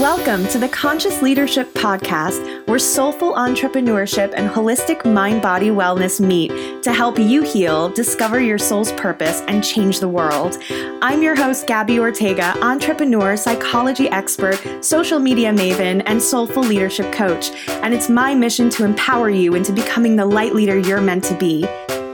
Welcome to the Conscious Leadership Podcast, where soulful entrepreneurship and holistic mind body wellness meet to help you heal, discover your soul's purpose, and change the world. I'm your host, Gabby Ortega, entrepreneur, psychology expert, social media maven, and soulful leadership coach. And it's my mission to empower you into becoming the light leader you're meant to be.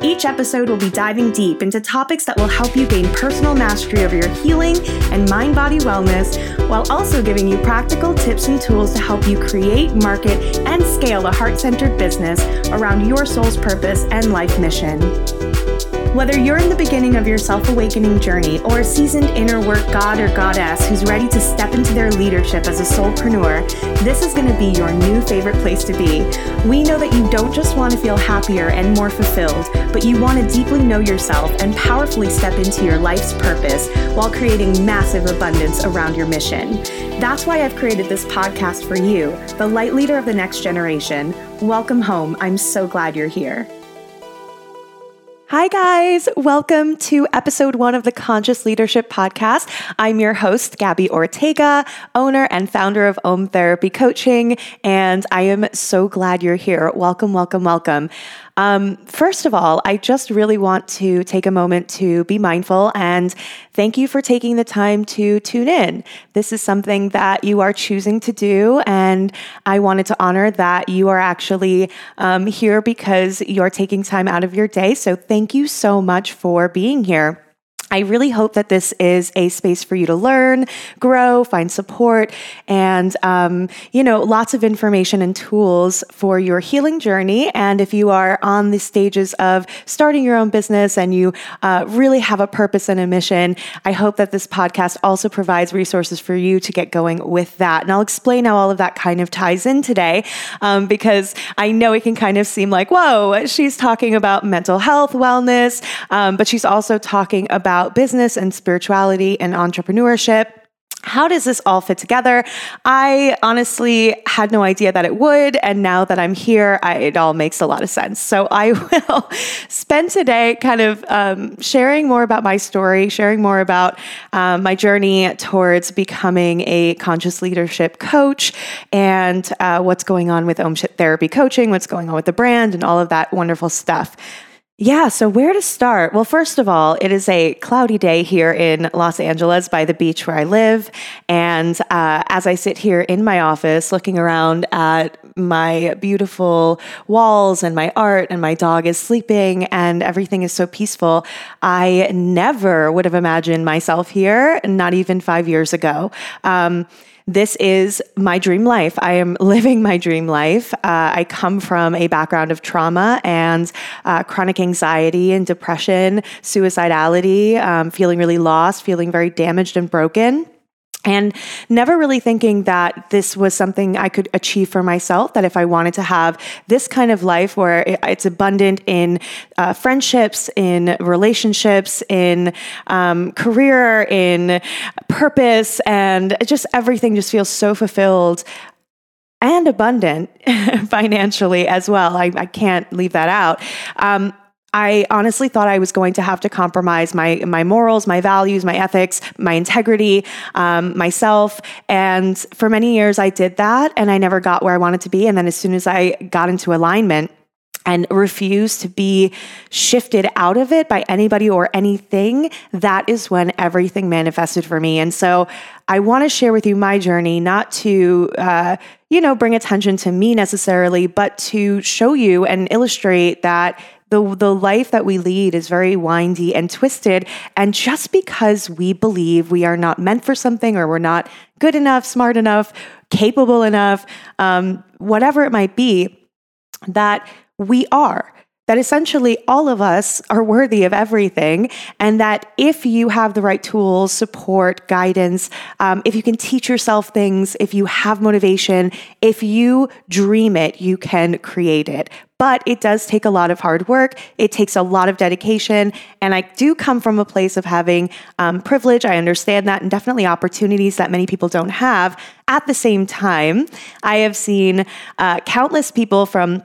Each episode will be diving deep into topics that will help you gain personal mastery over your healing and mind body wellness, while also giving you practical tips and tools to help you create, market, and scale a heart centered business around your soul's purpose and life mission. Whether you're in the beginning of your self awakening journey or a seasoned inner work god or goddess who's ready to step into their leadership as a soulpreneur, this is going to be your new favorite place to be. We know that you don't just want to feel happier and more fulfilled, but you want to deeply know yourself and powerfully step into your life's purpose while creating massive abundance around your mission. That's why I've created this podcast for you, the light leader of the next generation. Welcome home. I'm so glad you're here. Hi, guys. Welcome to episode one of the Conscious Leadership Podcast. I'm your host, Gabby Ortega, owner and founder of Om Therapy Coaching, and I am so glad you're here. Welcome, welcome, welcome. Um, first of all, I just really want to take a moment to be mindful and thank you for taking the time to tune in. This is something that you are choosing to do, and I wanted to honor that you are actually um, here because you're taking time out of your day. So, thank you so much for being here. I really hope that this is a space for you to learn, grow, find support, and, um, you know, lots of information and tools for your healing journey. And if you are on the stages of starting your own business and you uh, really have a purpose and a mission, I hope that this podcast also provides resources for you to get going with that. And I'll explain how all of that kind of ties in today um, because I know it can kind of seem like, whoa, she's talking about mental health, wellness, um, but she's also talking about about business and spirituality and entrepreneurship. How does this all fit together? I honestly had no idea that it would. And now that I'm here, I, it all makes a lot of sense. So I will spend today kind of um, sharing more about my story, sharing more about um, my journey towards becoming a conscious leadership coach and uh, what's going on with Om Therapy Coaching, what's going on with the brand, and all of that wonderful stuff. Yeah, so where to start? Well, first of all, it is a cloudy day here in Los Angeles by the beach where I live. And uh, as I sit here in my office looking around at my beautiful walls and my art, and my dog is sleeping, and everything is so peaceful, I never would have imagined myself here, not even five years ago. Um, this is my dream life. I am living my dream life. Uh, I come from a background of trauma and uh, chronic anxiety and depression, suicidality, um, feeling really lost, feeling very damaged and broken and never really thinking that this was something I could achieve for myself. That if I wanted to have this kind of life where it's abundant in uh, friendships, in relationships, in um, career, in purpose, and just everything just feels so fulfilled and abundant financially as well. I, I, can't leave that out. Um, I honestly thought I was going to have to compromise my my morals, my values, my ethics, my integrity, um, myself. And for many years, I did that, and I never got where I wanted to be. And then as soon as I got into alignment, and refused to be shifted out of it by anybody or anything, that is when everything manifested for me. And so I want to share with you my journey, not to, uh, you know, bring attention to me necessarily, but to show you and illustrate that the, the life that we lead is very windy and twisted. And just because we believe we are not meant for something or we're not good enough, smart enough, capable enough, um, whatever it might be, that we are that essentially all of us are worthy of everything, and that if you have the right tools, support, guidance, um, if you can teach yourself things, if you have motivation, if you dream it, you can create it. But it does take a lot of hard work. It takes a lot of dedication. And I do come from a place of having um, privilege. I understand that, and definitely opportunities that many people don't have. At the same time, I have seen uh, countless people from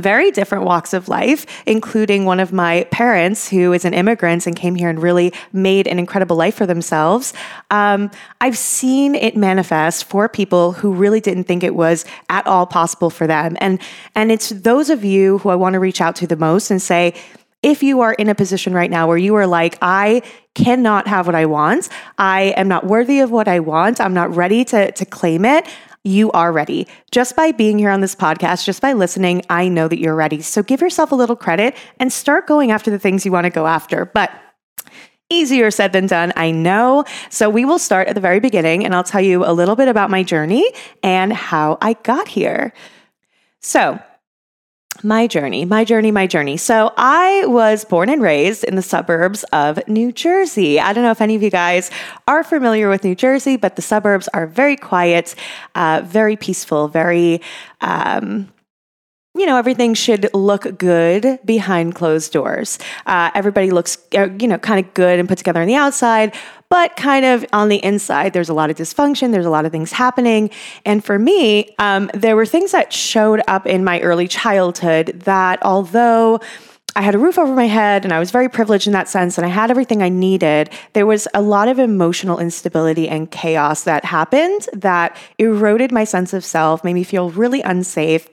very different walks of life, including one of my parents who is an immigrant and came here and really made an incredible life for themselves. Um, I've seen it manifest for people who really didn't think it was at all possible for them. And, and it's those of you who I want to reach out to the most and say, if you are in a position right now where you are like, I cannot have what I want, I am not worthy of what I want, I'm not ready to, to claim it, you are ready. Just by being here on this podcast, just by listening, I know that you're ready. So give yourself a little credit and start going after the things you want to go after. But Easier said than done, I know. So, we will start at the very beginning and I'll tell you a little bit about my journey and how I got here. So, my journey, my journey, my journey. So, I was born and raised in the suburbs of New Jersey. I don't know if any of you guys are familiar with New Jersey, but the suburbs are very quiet, uh, very peaceful, very, um, you know, everything should look good behind closed doors. Uh, everybody looks, uh, you know, kind of good and put together on the outside, but kind of on the inside, there's a lot of dysfunction. There's a lot of things happening. And for me, um, there were things that showed up in my early childhood that, although I had a roof over my head and I was very privileged in that sense and I had everything I needed. There was a lot of emotional instability and chaos that happened that eroded my sense of self, made me feel really unsafe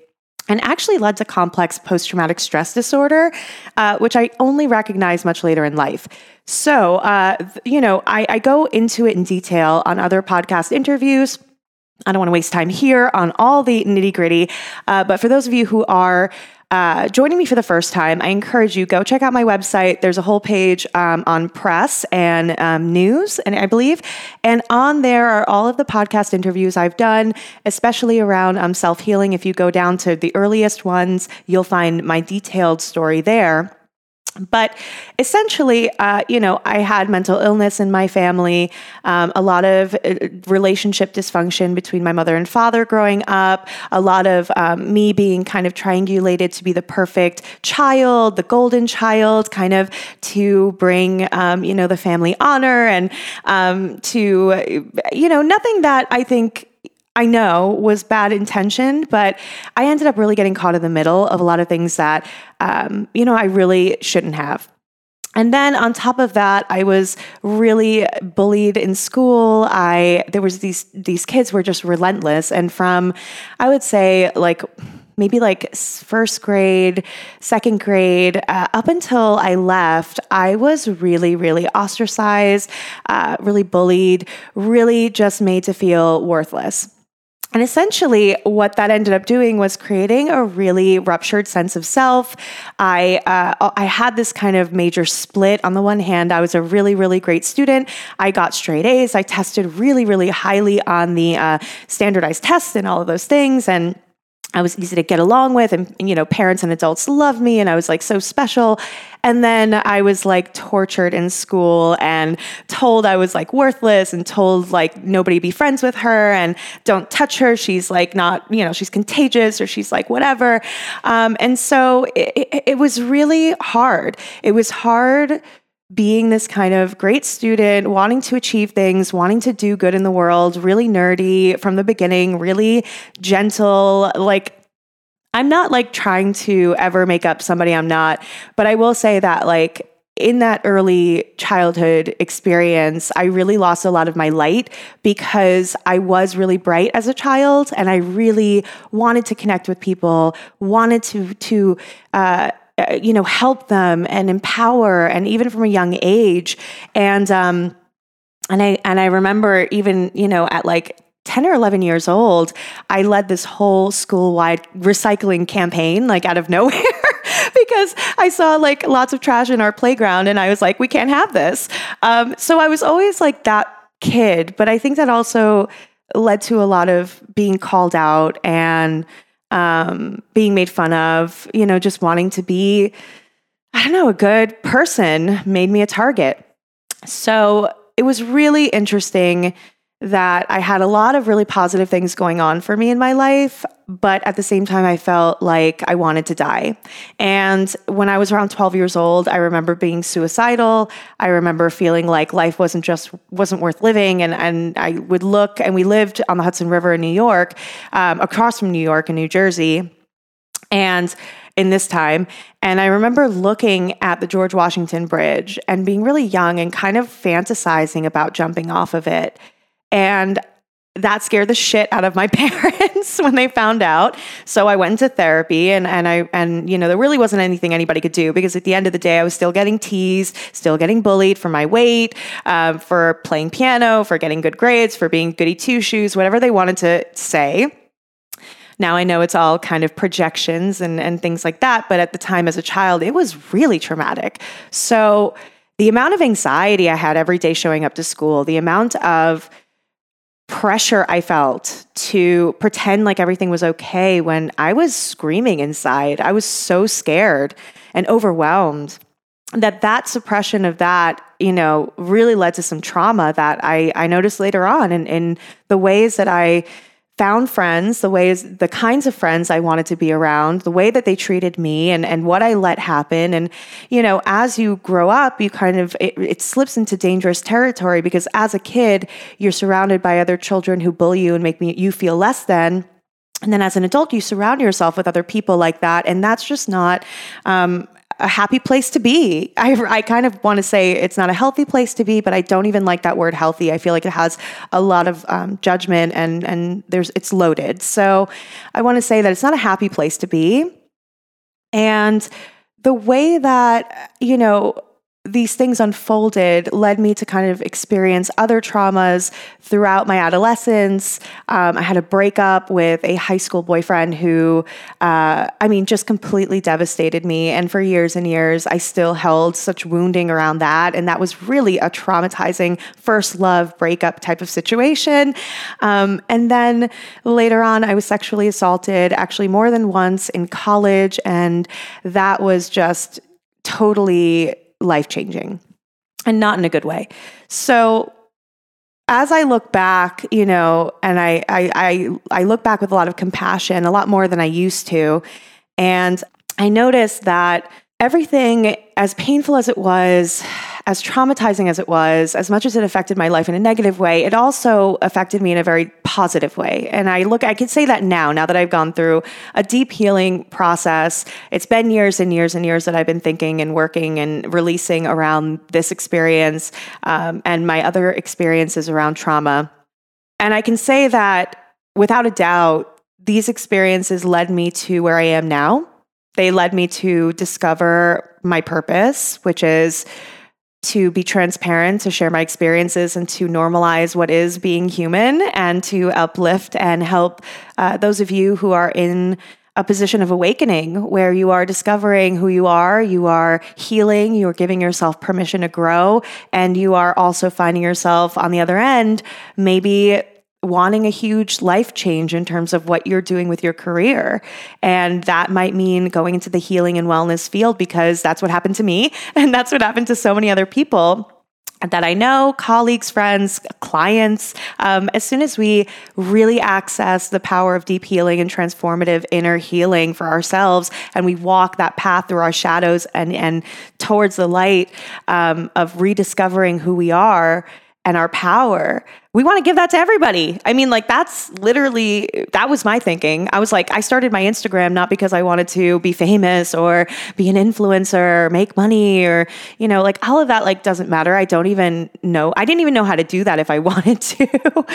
and actually led to complex post traumatic stress disorder, uh, which I only recognized much later in life. So, uh, you know, I, I go into it in detail on other podcast interviews. I don't want to waste time here on all the nitty gritty. Uh, but for those of you who are uh, joining me for the first time, I encourage you go check out my website. There's a whole page um, on press and um, news, and I believe, and on there are all of the podcast interviews I've done, especially around um, self healing. If you go down to the earliest ones, you'll find my detailed story there. But essentially, uh, you know, I had mental illness in my family, um, a lot of uh, relationship dysfunction between my mother and father growing up, a lot of um, me being kind of triangulated to be the perfect child, the golden child, kind of to bring, um, you know, the family honor and um, to, you know, nothing that I think I know was bad intention, but I ended up really getting caught in the middle of a lot of things that, um, you know, I really shouldn't have. And then on top of that, I was really bullied in school. I there was these these kids were just relentless, and from I would say like maybe like first grade, second grade, uh, up until I left, I was really, really ostracized, uh, really bullied, really just made to feel worthless. And essentially, what that ended up doing was creating a really ruptured sense of self. I uh, I had this kind of major split. On the one hand, I was a really really great student. I got straight A's. I tested really really highly on the uh, standardized tests and all of those things, and I was easy to get along with, and you know, parents and adults loved me, and I was like so special. And then I was like tortured in school and told I was like worthless, and told like nobody be friends with her, and don't touch her. She's like not, you know, she's contagious, or she's like whatever. Um, and so it, it, it was really hard. It was hard being this kind of great student, wanting to achieve things, wanting to do good in the world, really nerdy from the beginning, really gentle, like I'm not like trying to ever make up somebody I'm not, but I will say that like in that early childhood experience, I really lost a lot of my light because I was really bright as a child and I really wanted to connect with people, wanted to to uh, you know, help them and empower, and even from a young age. And um, and I and I remember even you know at like 10 or 11 years old, I led this whole school wide recycling campaign, like out of nowhere, because I saw like lots of trash in our playground and I was like, we can't have this. Um, so I was always like that kid, but I think that also led to a lot of being called out and um, being made fun of, you know, just wanting to be, I don't know, a good person made me a target. So it was really interesting that I had a lot of really positive things going on for me in my life, but at the same time, I felt like I wanted to die. And when I was around 12 years old, I remember being suicidal. I remember feeling like life wasn't just wasn't worth living. And, and I would look, and we lived on the Hudson River in New York, um, across from New York and New Jersey. And in this time. And I remember looking at the George Washington Bridge and being really young and kind of fantasizing about jumping off of it. And that scared the shit out of my parents when they found out. So I went into therapy and, and I and you know there really wasn't anything anybody could do because at the end of the day I was still getting teased, still getting bullied for my weight, um, for playing piano, for getting good grades, for being goody two shoes, whatever they wanted to say. Now I know it's all kind of projections and, and things like that, but at the time as a child, it was really traumatic. So the amount of anxiety I had every day showing up to school, the amount of pressure I felt to pretend like everything was okay when I was screaming inside. I was so scared and overwhelmed that that suppression of that you know really led to some trauma that I, I noticed later on in, in the ways that I found friends, the ways, the kinds of friends I wanted to be around, the way that they treated me and, and what I let happen. And, you know, as you grow up, you kind of, it, it slips into dangerous territory because as a kid, you're surrounded by other children who bully you and make me, you feel less than. And then as an adult, you surround yourself with other people like that. And that's just not um, a happy place to be. I, I kind of want to say it's not a healthy place to be, but I don't even like that word healthy. I feel like it has a lot of um, judgment and and there's it's loaded. So I want to say that it's not a happy place to be. And the way that you know these things unfolded led me to kind of experience other traumas throughout my adolescence. Um, I had a breakup with a high school boyfriend who, uh, I mean, just completely devastated me. And for years and years, I still held such wounding around that. And that was really a traumatizing first love breakup type of situation. Um, and then later on, I was sexually assaulted actually more than once in college. And that was just totally life changing and not in a good way. So as I look back, you know, and I, I, I, I look back with a lot of compassion, a lot more than I used to. And I noticed that everything, as painful as it was, as traumatizing as it was, as much as it affected my life in a negative way, it also affected me in a very positive way. And I look, I can say that now, now that I've gone through a deep healing process. It's been years and years and years that I've been thinking and working and releasing around this experience um, and my other experiences around trauma. And I can say that without a doubt, these experiences led me to where I am now. They led me to discover my purpose, which is to be transparent, to share my experiences, and to normalize what is being human, and to uplift and help uh, those of you who are in a position of awakening where you are discovering who you are, you are healing, you are giving yourself permission to grow, and you are also finding yourself on the other end, maybe wanting a huge life change in terms of what you're doing with your career. And that might mean going into the healing and wellness field because that's what happened to me. And that's what happened to so many other people that I know, colleagues, friends, clients, um, as soon as we really access the power of deep healing and transformative inner healing for ourselves, and we walk that path through our shadows and, and towards the light um, of rediscovering who we are, and our power, we want to give that to everybody. I mean, like, that's literally, that was my thinking. I was like, I started my Instagram not because I wanted to be famous or be an influencer or make money or, you know, like all of that, like, doesn't matter. I don't even know. I didn't even know how to do that if I wanted to.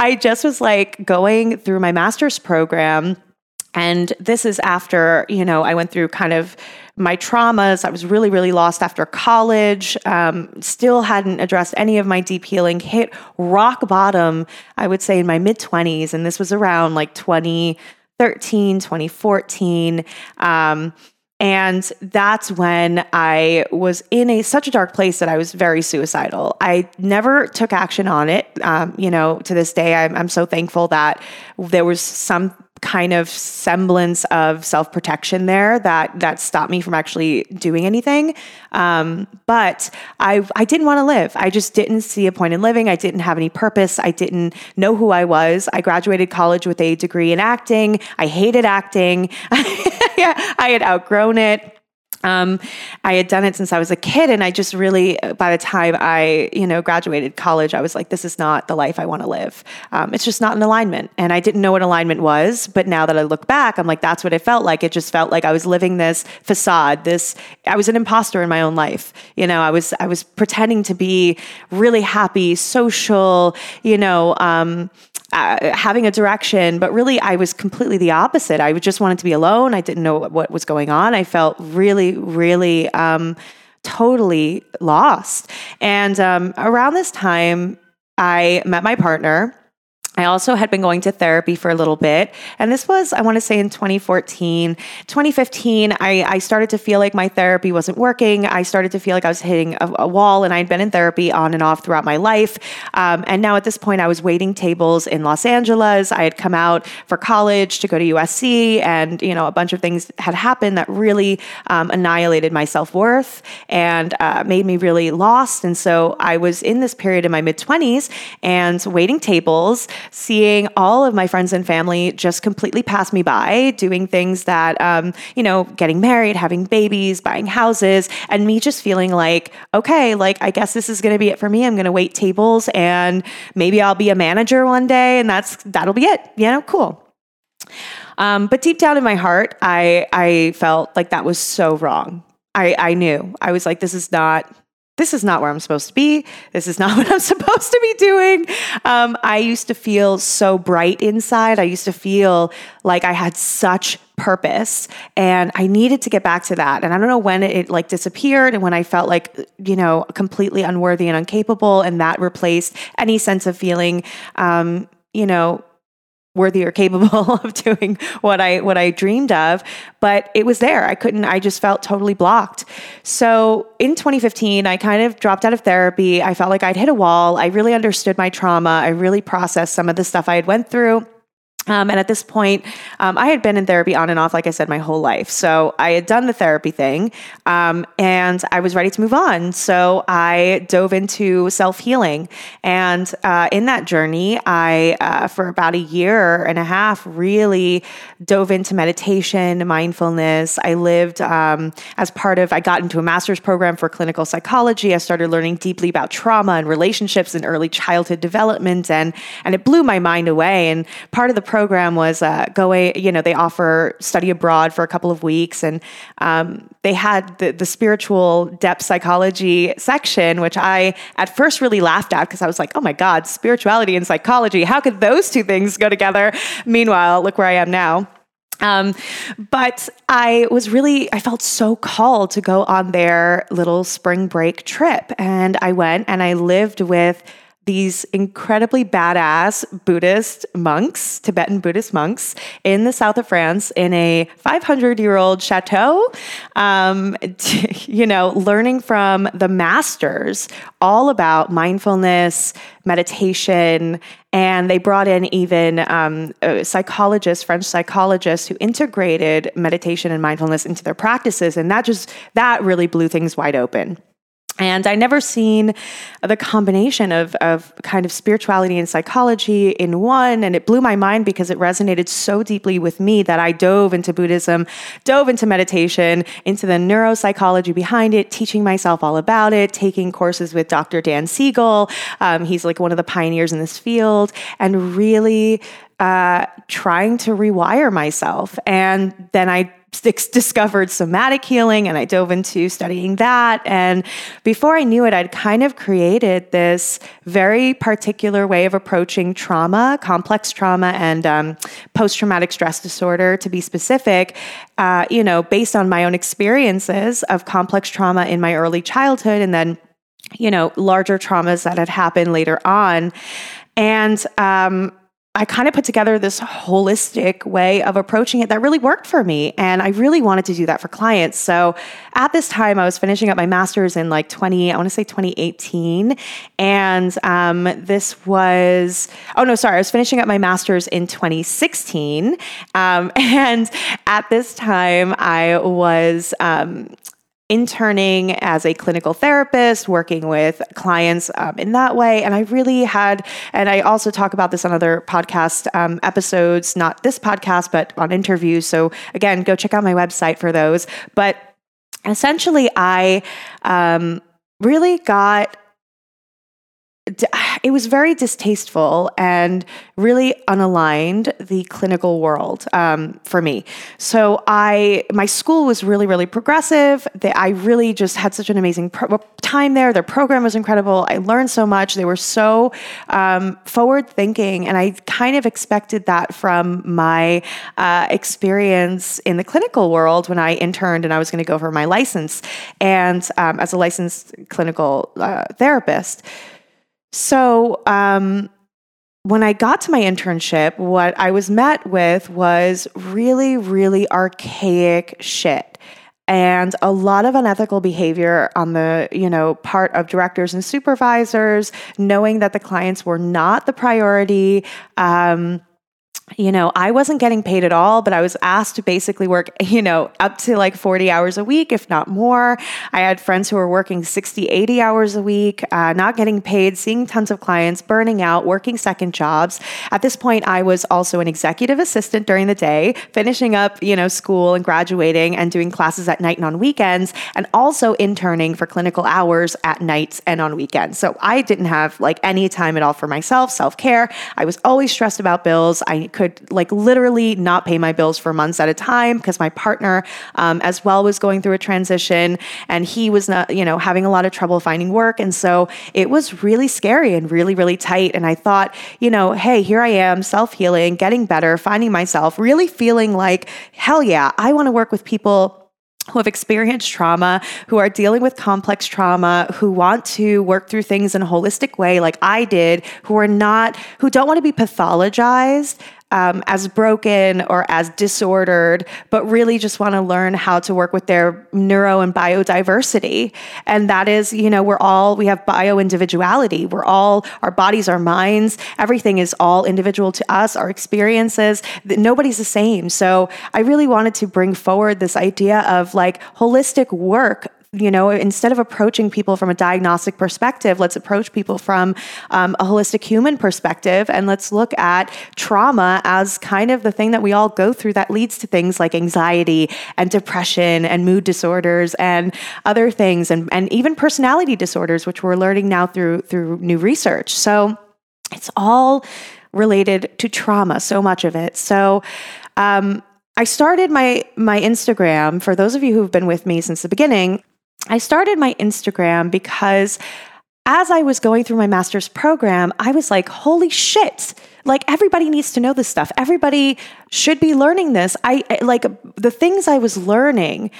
I just was like going through my master's program. And this is after, you know, I went through kind of my traumas. I was really, really lost after college. Um, still hadn't addressed any of my deep healing. Hit rock bottom, I would say, in my mid 20s. And this was around like 2013, 2014. Um, and that's when I was in a such a dark place that I was very suicidal. I never took action on it. Um, you know, to this day, I'm, I'm so thankful that there was some kind of semblance of self protection there that that stopped me from actually doing anything. Um, but I I didn't want to live. I just didn't see a point in living. I didn't have any purpose. I didn't know who I was. I graduated college with a degree in acting. I hated acting. I had outgrown it. Um, I had done it since I was a kid, and I just really, by the time I, you know, graduated college, I was like, this is not the life I want to live. Um, it's just not an alignment, and I didn't know what alignment was. But now that I look back, I'm like, that's what it felt like. It just felt like I was living this facade. This, I was an imposter in my own life. You know, I was, I was pretending to be really happy, social. You know. Um, uh, having a direction, but really I was completely the opposite. I just wanted to be alone. I didn't know what was going on. I felt really, really um, totally lost. And um, around this time, I met my partner I also had been going to therapy for a little bit. And this was, I want to say, in 2014. 2015, I, I started to feel like my therapy wasn't working. I started to feel like I was hitting a, a wall, and I'd been in therapy on and off throughout my life. Um, and now at this point, I was waiting tables in Los Angeles. I had come out for college to go to USC, and, you know, a bunch of things had happened that really um, annihilated my self worth and uh, made me really lost. And so I was in this period in my mid 20s and waiting tables seeing all of my friends and family just completely pass me by, doing things that, um, you know, getting married, having babies, buying houses, and me just feeling like, okay, like, I guess this is going to be it for me. I'm going to wait tables and maybe I'll be a manager one day and that's, that'll be it. You know, cool. Um, but deep down in my heart, I, I felt like that was so wrong. I, I knew. I was like, this is not this is not where I'm supposed to be. This is not what I'm supposed to be doing. Um, I used to feel so bright inside. I used to feel like I had such purpose and I needed to get back to that. And I don't know when it, it like disappeared and when I felt like, you know, completely unworthy and incapable. And that replaced any sense of feeling, um, you know, worthy or capable of doing what I what I dreamed of, but it was there. I couldn't I just felt totally blocked. So, in 2015, I kind of dropped out of therapy. I felt like I'd hit a wall. I really understood my trauma. I really processed some of the stuff I had went through um, and at this point, um, I had been in therapy on and off, like I said, my whole life. So I had done the therapy thing um, and I was ready to move on. So I dove into self healing. And uh, in that journey, I, uh, for about a year and a half, really dove into meditation, mindfulness. I lived um, as part of, I got into a master's program for clinical psychology. I started learning deeply about trauma and relationships and early childhood development. And, and it blew my mind away. And part of the program was uh, away. you know, they offer study abroad for a couple of weeks. And um, they had the, the spiritual depth psychology section, which I at first really laughed at because I was like, oh my God, spirituality and psychology. How could those two things go together? Meanwhile, look where I am now. Um, but I was really, I felt so called to go on their little spring break trip. And I went and I lived with these incredibly badass Buddhist monks, Tibetan Buddhist monks in the south of France in a 500 year old chateau, um, you know, learning from the masters all about mindfulness, meditation, and they brought in even um, psychologists, French psychologists, who integrated meditation and mindfulness into their practices, and that just that really blew things wide open. And I never seen the combination of, of kind of spirituality and psychology in one. And it blew my mind because it resonated so deeply with me that I dove into Buddhism, dove into meditation, into the neuropsychology behind it, teaching myself all about it, taking courses with Dr. Dan Siegel. Um, he's like one of the pioneers in this field, and really uh, trying to rewire myself. And then I discovered somatic healing and I dove into studying that. And before I knew it, I'd kind of created this very particular way of approaching trauma, complex trauma, and um, post traumatic stress disorder, to be specific, uh, you know, based on my own experiences of complex trauma in my early childhood and then, you know, larger traumas that had happened later on. And, um, I kind of put together this holistic way of approaching it that really worked for me. And I really wanted to do that for clients. So at this time, I was finishing up my master's in like 20, I want to say 2018. And um, this was, oh no, sorry, I was finishing up my master's in 2016. Um, and at this time, I was um, interning as a clinical therapist, working with clients um, in that way. And I really had, and I also talk about this on other podcast um, episodes, not this podcast, but on interviews. So again, go check out my website for those. But essentially, I um, really got it was very distasteful and really unaligned the clinical world um, for me. So I, my school was really, really progressive. They, I really just had such an amazing pro- time there. Their program was incredible. I learned so much. They were so um, forward thinking, and I kind of expected that from my uh, experience in the clinical world when I interned and I was going to go for my license, and um, as a licensed clinical uh, therapist. So, um, when I got to my internship, what I was met with was really, really archaic shit and a lot of unethical behavior on the you know part of directors and supervisors knowing that the clients were not the priority um, you know, I wasn't getting paid at all, but I was asked to basically work, you know, up to like 40 hours a week, if not more. I had friends who were working 60, 80 hours a week, uh, not getting paid, seeing tons of clients, burning out, working second jobs. At this point, I was also an executive assistant during the day, finishing up, you know, school and graduating and doing classes at night and on weekends, and also interning for clinical hours at nights and on weekends. So I didn't have like any time at all for myself, self care. I was always stressed about bills. I could like literally not pay my bills for months at a time because my partner um, as well was going through a transition and he was not, you know, having a lot of trouble finding work. And so it was really scary and really, really tight. And I thought, you know, hey, here I am, self healing, getting better, finding myself, really feeling like, hell yeah, I want to work with people who have experienced trauma, who are dealing with complex trauma, who want to work through things in a holistic way, like I did, who are not, who don't want to be pathologized um, as broken or as disordered, but really just want to learn how to work with their neuro and biodiversity. And that is, you know, we're all, we have bio individuality. We're all, our bodies, our minds, everything is all individual to us, our experiences. Nobody's the same. So I really wanted to bring forward this idea of like holistic work you know, instead of approaching people from a diagnostic perspective, let's approach people from um, a holistic human perspective and let's look at trauma as kind of the thing that we all go through that leads to things like anxiety and depression and mood disorders and other things and, and even personality disorders, which we're learning now through through new research. So it's all related to trauma, so much of it. So um, I started my my Instagram for those of you who've been with me since the beginning. I started my Instagram because as I was going through my master's program, I was like, holy shit. Like everybody needs to know this stuff. Everybody should be learning this. I like the things I was learning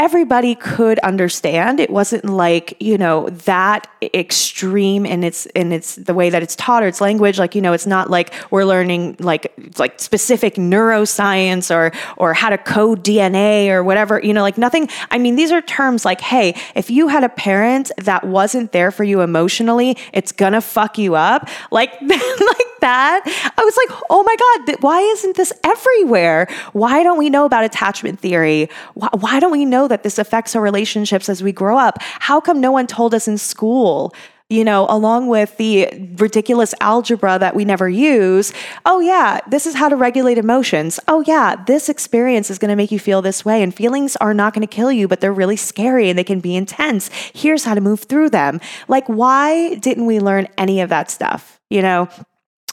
everybody could understand. It wasn't like, you know, that extreme in its in its the way that it's taught or its language. Like, you know, it's not like we're learning like like specific neuroscience or or how to code DNA or whatever, you know, like nothing. I mean, these are terms like, hey, if you had a parent that wasn't there for you emotionally, it's gonna fuck you up. Like like that. I was like, oh my God, why isn't this everywhere? Why don't we know about attachment theory? Why, why don't we know that this affects our relationships as we grow up. How come no one told us in school? you know, along with the ridiculous algebra that we never use. Oh, yeah, this is how to regulate emotions. Oh, yeah, this experience is going to make you feel this way. And feelings are not going to kill you, but they're really scary and they can be intense. Here's how to move through them. Like, why didn't we learn any of that stuff? You know,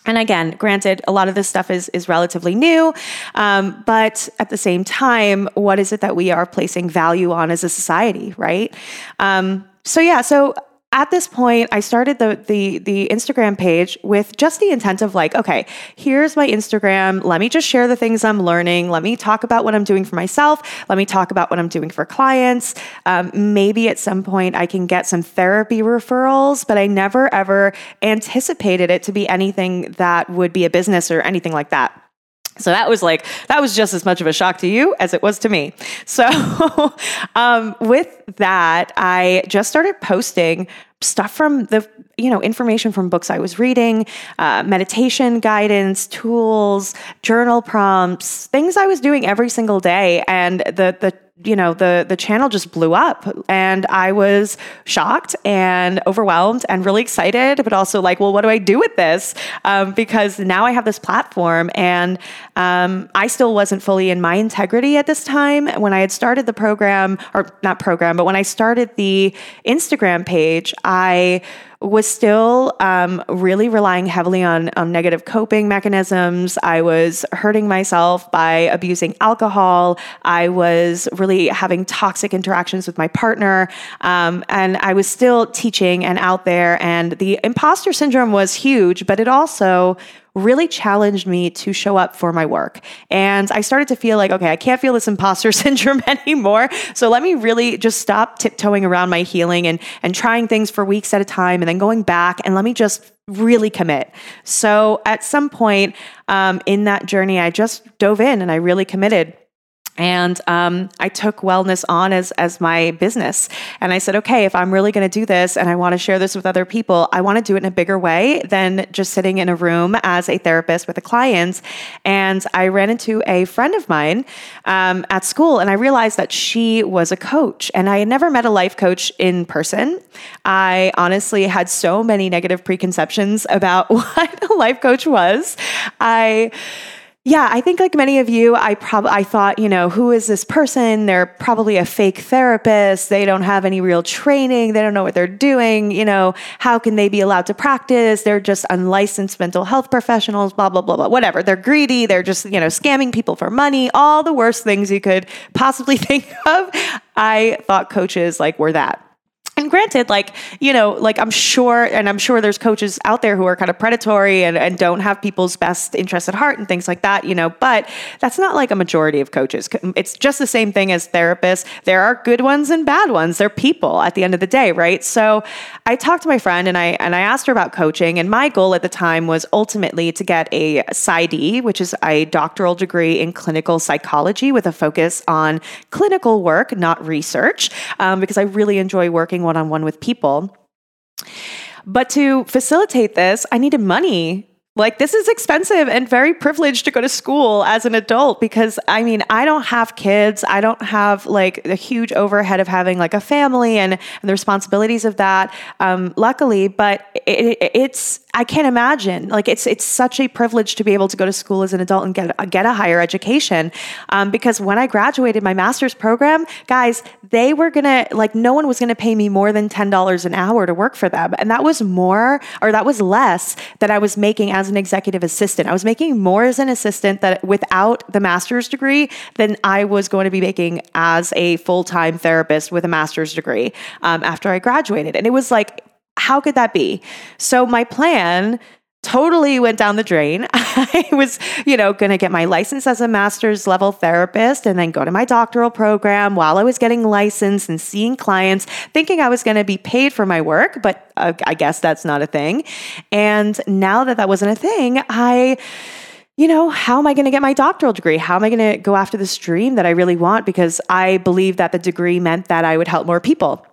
and again, granted, a lot of this stuff is is relatively new, um, but at the same time, what is it that we are placing value on as a society, right? Um, so yeah, so at this point, I started the, the the Instagram page with just the intent of like, okay, here's my Instagram. Let me just share the things I'm learning. Let me talk about what I'm doing for myself. Let me talk about what I'm doing for clients. Um, maybe at some point I can get some therapy referrals, but I never ever anticipated it to be anything that would be a business or anything like that. So that was like, that was just as much of a shock to you as it was to me. So um, with that, I just started posting stuff from the, you know, information from books I was reading, uh, meditation guidance, tools, journal prompts, things I was doing every single day. And the, the, you know the the channel just blew up. And i was shocked and overwhelmed and really excited but also like well what do i do with this? Um, because now i have this platform and um, i still wasn't fully in my integrity at this time. When i had started the program or not program but when i started the instagram page i was still um, really relying heavily on, on negative coping mechanisms. I was hurting myself by abusing alcohol. I was really having toxic interactions with my partner. Um, and I was still teaching and out there. And the imposter syndrome was huge, but it also really challenged me to show up for my work. And I started to feel like, okay, I can't feel this imposter syndrome anymore. So let me really just stop tiptoeing around my healing and, and trying things for weeks at a time and then going back and let me just really commit. So at some point um, in that journey, I just dove in and I really committed. And um, I took wellness on as as my business, and I said, okay, if I'm really going to do this, and I want to share this with other people, I want to do it in a bigger way than just sitting in a room as a therapist with a client. And I ran into a friend of mine um, at school, and I realized that she was a coach, and I had never met a life coach in person. I honestly had so many negative preconceptions about what a life coach was. I yeah, I think like many of you, I probably I thought, you know, who is this person? They're probably a fake therapist. They don't have any real training. They don't know what they're doing. You know, how can they be allowed to practice? They're just unlicensed mental health professionals, blah, blah, blah, blah, whatever. They're greedy. They're just, you know, scamming people for money, all the worst things you could possibly think of. I thought coaches like were that. And granted, like, you know, like I'm sure, and I'm sure there's coaches out there who are kind of predatory and, and don't have people's best interest at heart and things like that, you know, but that's not like a majority of coaches. It's just the same thing as therapists. There are good ones and bad ones. They're people at the end of the day, right? So I talked to my friend and I and I asked her about coaching. And my goal at the time was ultimately to get a PsyD, which is a doctoral degree in clinical psychology with a focus on clinical work, not research, um, because I really enjoy working one on one with people. But to facilitate this, I needed money. Like this is expensive and very privileged to go to school as an adult because I mean I don't have kids. I don't have like the huge overhead of having like a family and, and the responsibilities of that um, luckily. But it, it, it's I can't imagine like it's it's such a privilege to be able to go to school as an adult and get get a higher education um, because when I graduated my master's program guys they were gonna like no one was gonna pay me more than ten dollars an hour to work for them and that was more or that was less that I was making as as an executive assistant. I was making more as an assistant that without the master's degree than I was going to be making as a full time therapist with a master's degree um, after I graduated. And it was like, how could that be? So my plan totally went down the drain. I was, you know, going to get my license as a master's level therapist and then go to my doctoral program while I was getting licensed and seeing clients, thinking I was going to be paid for my work, but uh, I guess that's not a thing. And now that that wasn't a thing, I you know, how am I going to get my doctoral degree? How am I going to go after this dream that I really want? Because I believe that the degree meant that I would help more people.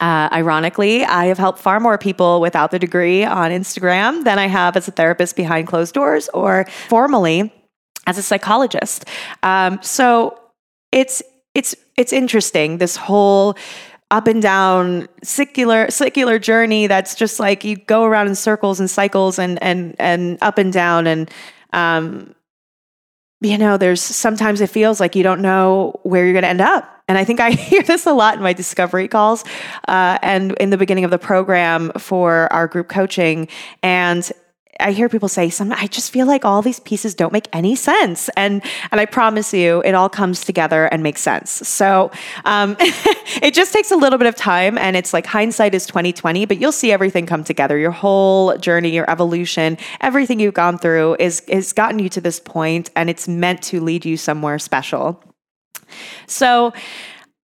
Uh, ironically, I have helped far more people without the degree on Instagram than I have as a therapist behind closed doors or formally as a psychologist. Um, so it's it's it's interesting this whole up and down secular secular journey that's just like you go around in circles and cycles and and and up and down and um, you know there's sometimes it feels like you don't know where you're going to end up and I think I hear this a lot in my discovery calls uh, and in the beginning of the program for our group coaching. And I hear people say, "Some I just feel like all these pieces don't make any sense," and and I promise you, it all comes together and makes sense. So um, it just takes a little bit of time, and it's like hindsight is twenty twenty, but you'll see everything come together. Your whole journey, your evolution, everything you've gone through is is gotten you to this point, and it's meant to lead you somewhere special. So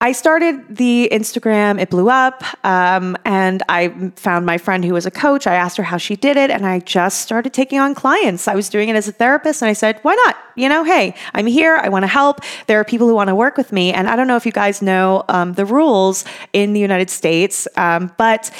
I started the Instagram, it blew up, um, and I found my friend who was a coach. I asked her how she did it, and I just started taking on clients. I was doing it as a therapist, and I said, why not? You know, hey, I'm here, I wanna help. There are people who wanna work with me. And I don't know if you guys know um, the rules in the United States, um, but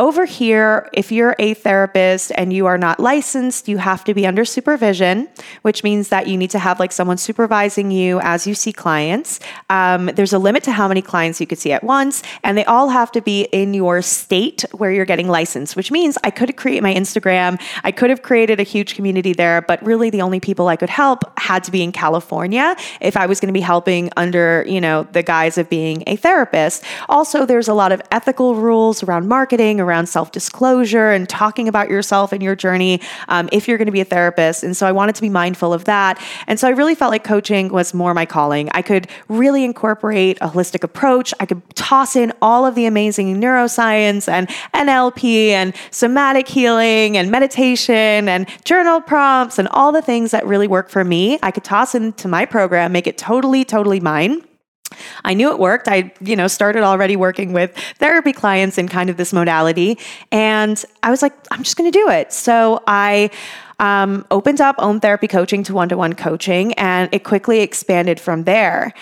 over here, if you're a therapist and you are not licensed, you have to be under supervision, which means that you need to have like someone supervising you as you see clients. Um, there's a limit to how many clients you could see at once, and they all have to be in your state where you're getting licensed, which means I could create my Instagram, I could have created a huge community there, but really the only people I could help had to be in California if I was going to be helping under, you know, the guise of being a therapist. Also, there's a lot of ethical rules around marketing around self disclosure and talking about yourself and your journey um, if you're going to be a therapist. And so I wanted to be mindful of that. And so I really felt like coaching was more my calling. I could really incorporate a holistic approach. I could toss in all of the amazing neuroscience and NLP and somatic healing and meditation and journal prompts and all the things that really work for me. I could toss into my program, make it totally, totally mine. I knew it worked. I, you know, started already working with therapy clients in kind of this modality. And I was like, I'm just going to do it. So I um, opened up OM Therapy Coaching to one to one coaching, and it quickly expanded from there.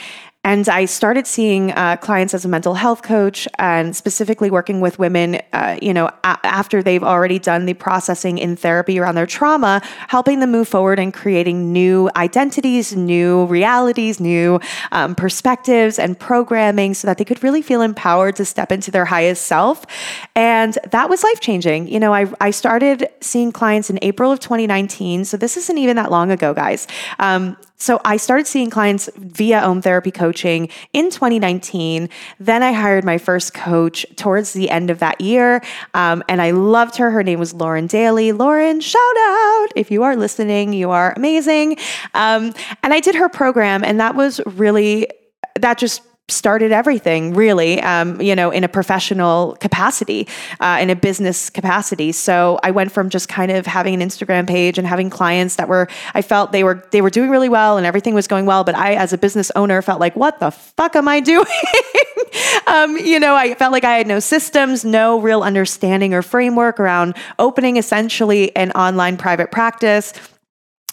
And I started seeing uh, clients as a mental health coach and specifically working with women, uh, you know, a- after they've already done the processing in therapy around their trauma, helping them move forward and creating new identities, new realities, new um, perspectives and programming so that they could really feel empowered to step into their highest self. And that was life changing. You know, I, I started seeing clients in April of 2019. So this isn't even that long ago, guys. Um, so I started seeing clients via Om Therapy Coaching in 2019. Then I hired my first coach towards the end of that year. Um, and I loved her. Her name was Lauren Daly. Lauren, shout out. If you are listening, you are amazing. Um, and I did her program, and that was really, that just started everything really um, you know in a professional capacity uh, in a business capacity. So i went from just kind of having an instagram page and having clients that were i felt they were they were doing really well and everything was going well but i as a business owner felt like what the fuck am i doing? Um, you know i felt like i had no systems no real understanding or framework around opening essentially an online private practice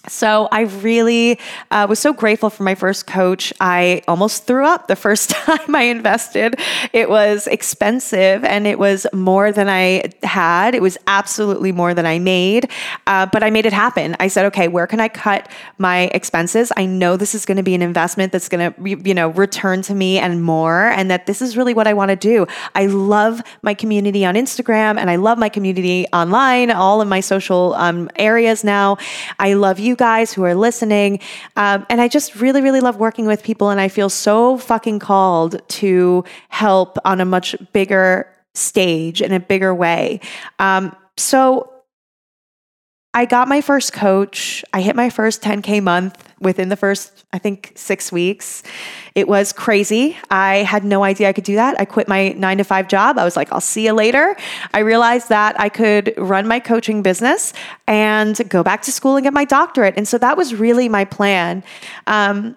so I really uh, was so grateful for my first coach. I almost threw up the first time I invested. It was expensive and it was more than I had. It was absolutely more than I made, uh, but I made it happen. I said, okay, where can I cut my expenses? I know this is going to be an investment that's going to, you know, return to me and more, and that this is really what I want to do. I love my community on Instagram and I love my community online, all of my social um, areas now. I love you you guys who are listening. Um, and I just really, really love working with people. And I feel so fucking called to help on a much bigger stage in a bigger way. Um, so I got my first coach. I hit my first 10K month within the first, I think, six weeks. It was crazy. I had no idea I could do that. I quit my nine to five job. I was like, I'll see you later. I realized that I could run my coaching business and go back to school and get my doctorate. And so that was really my plan. Um,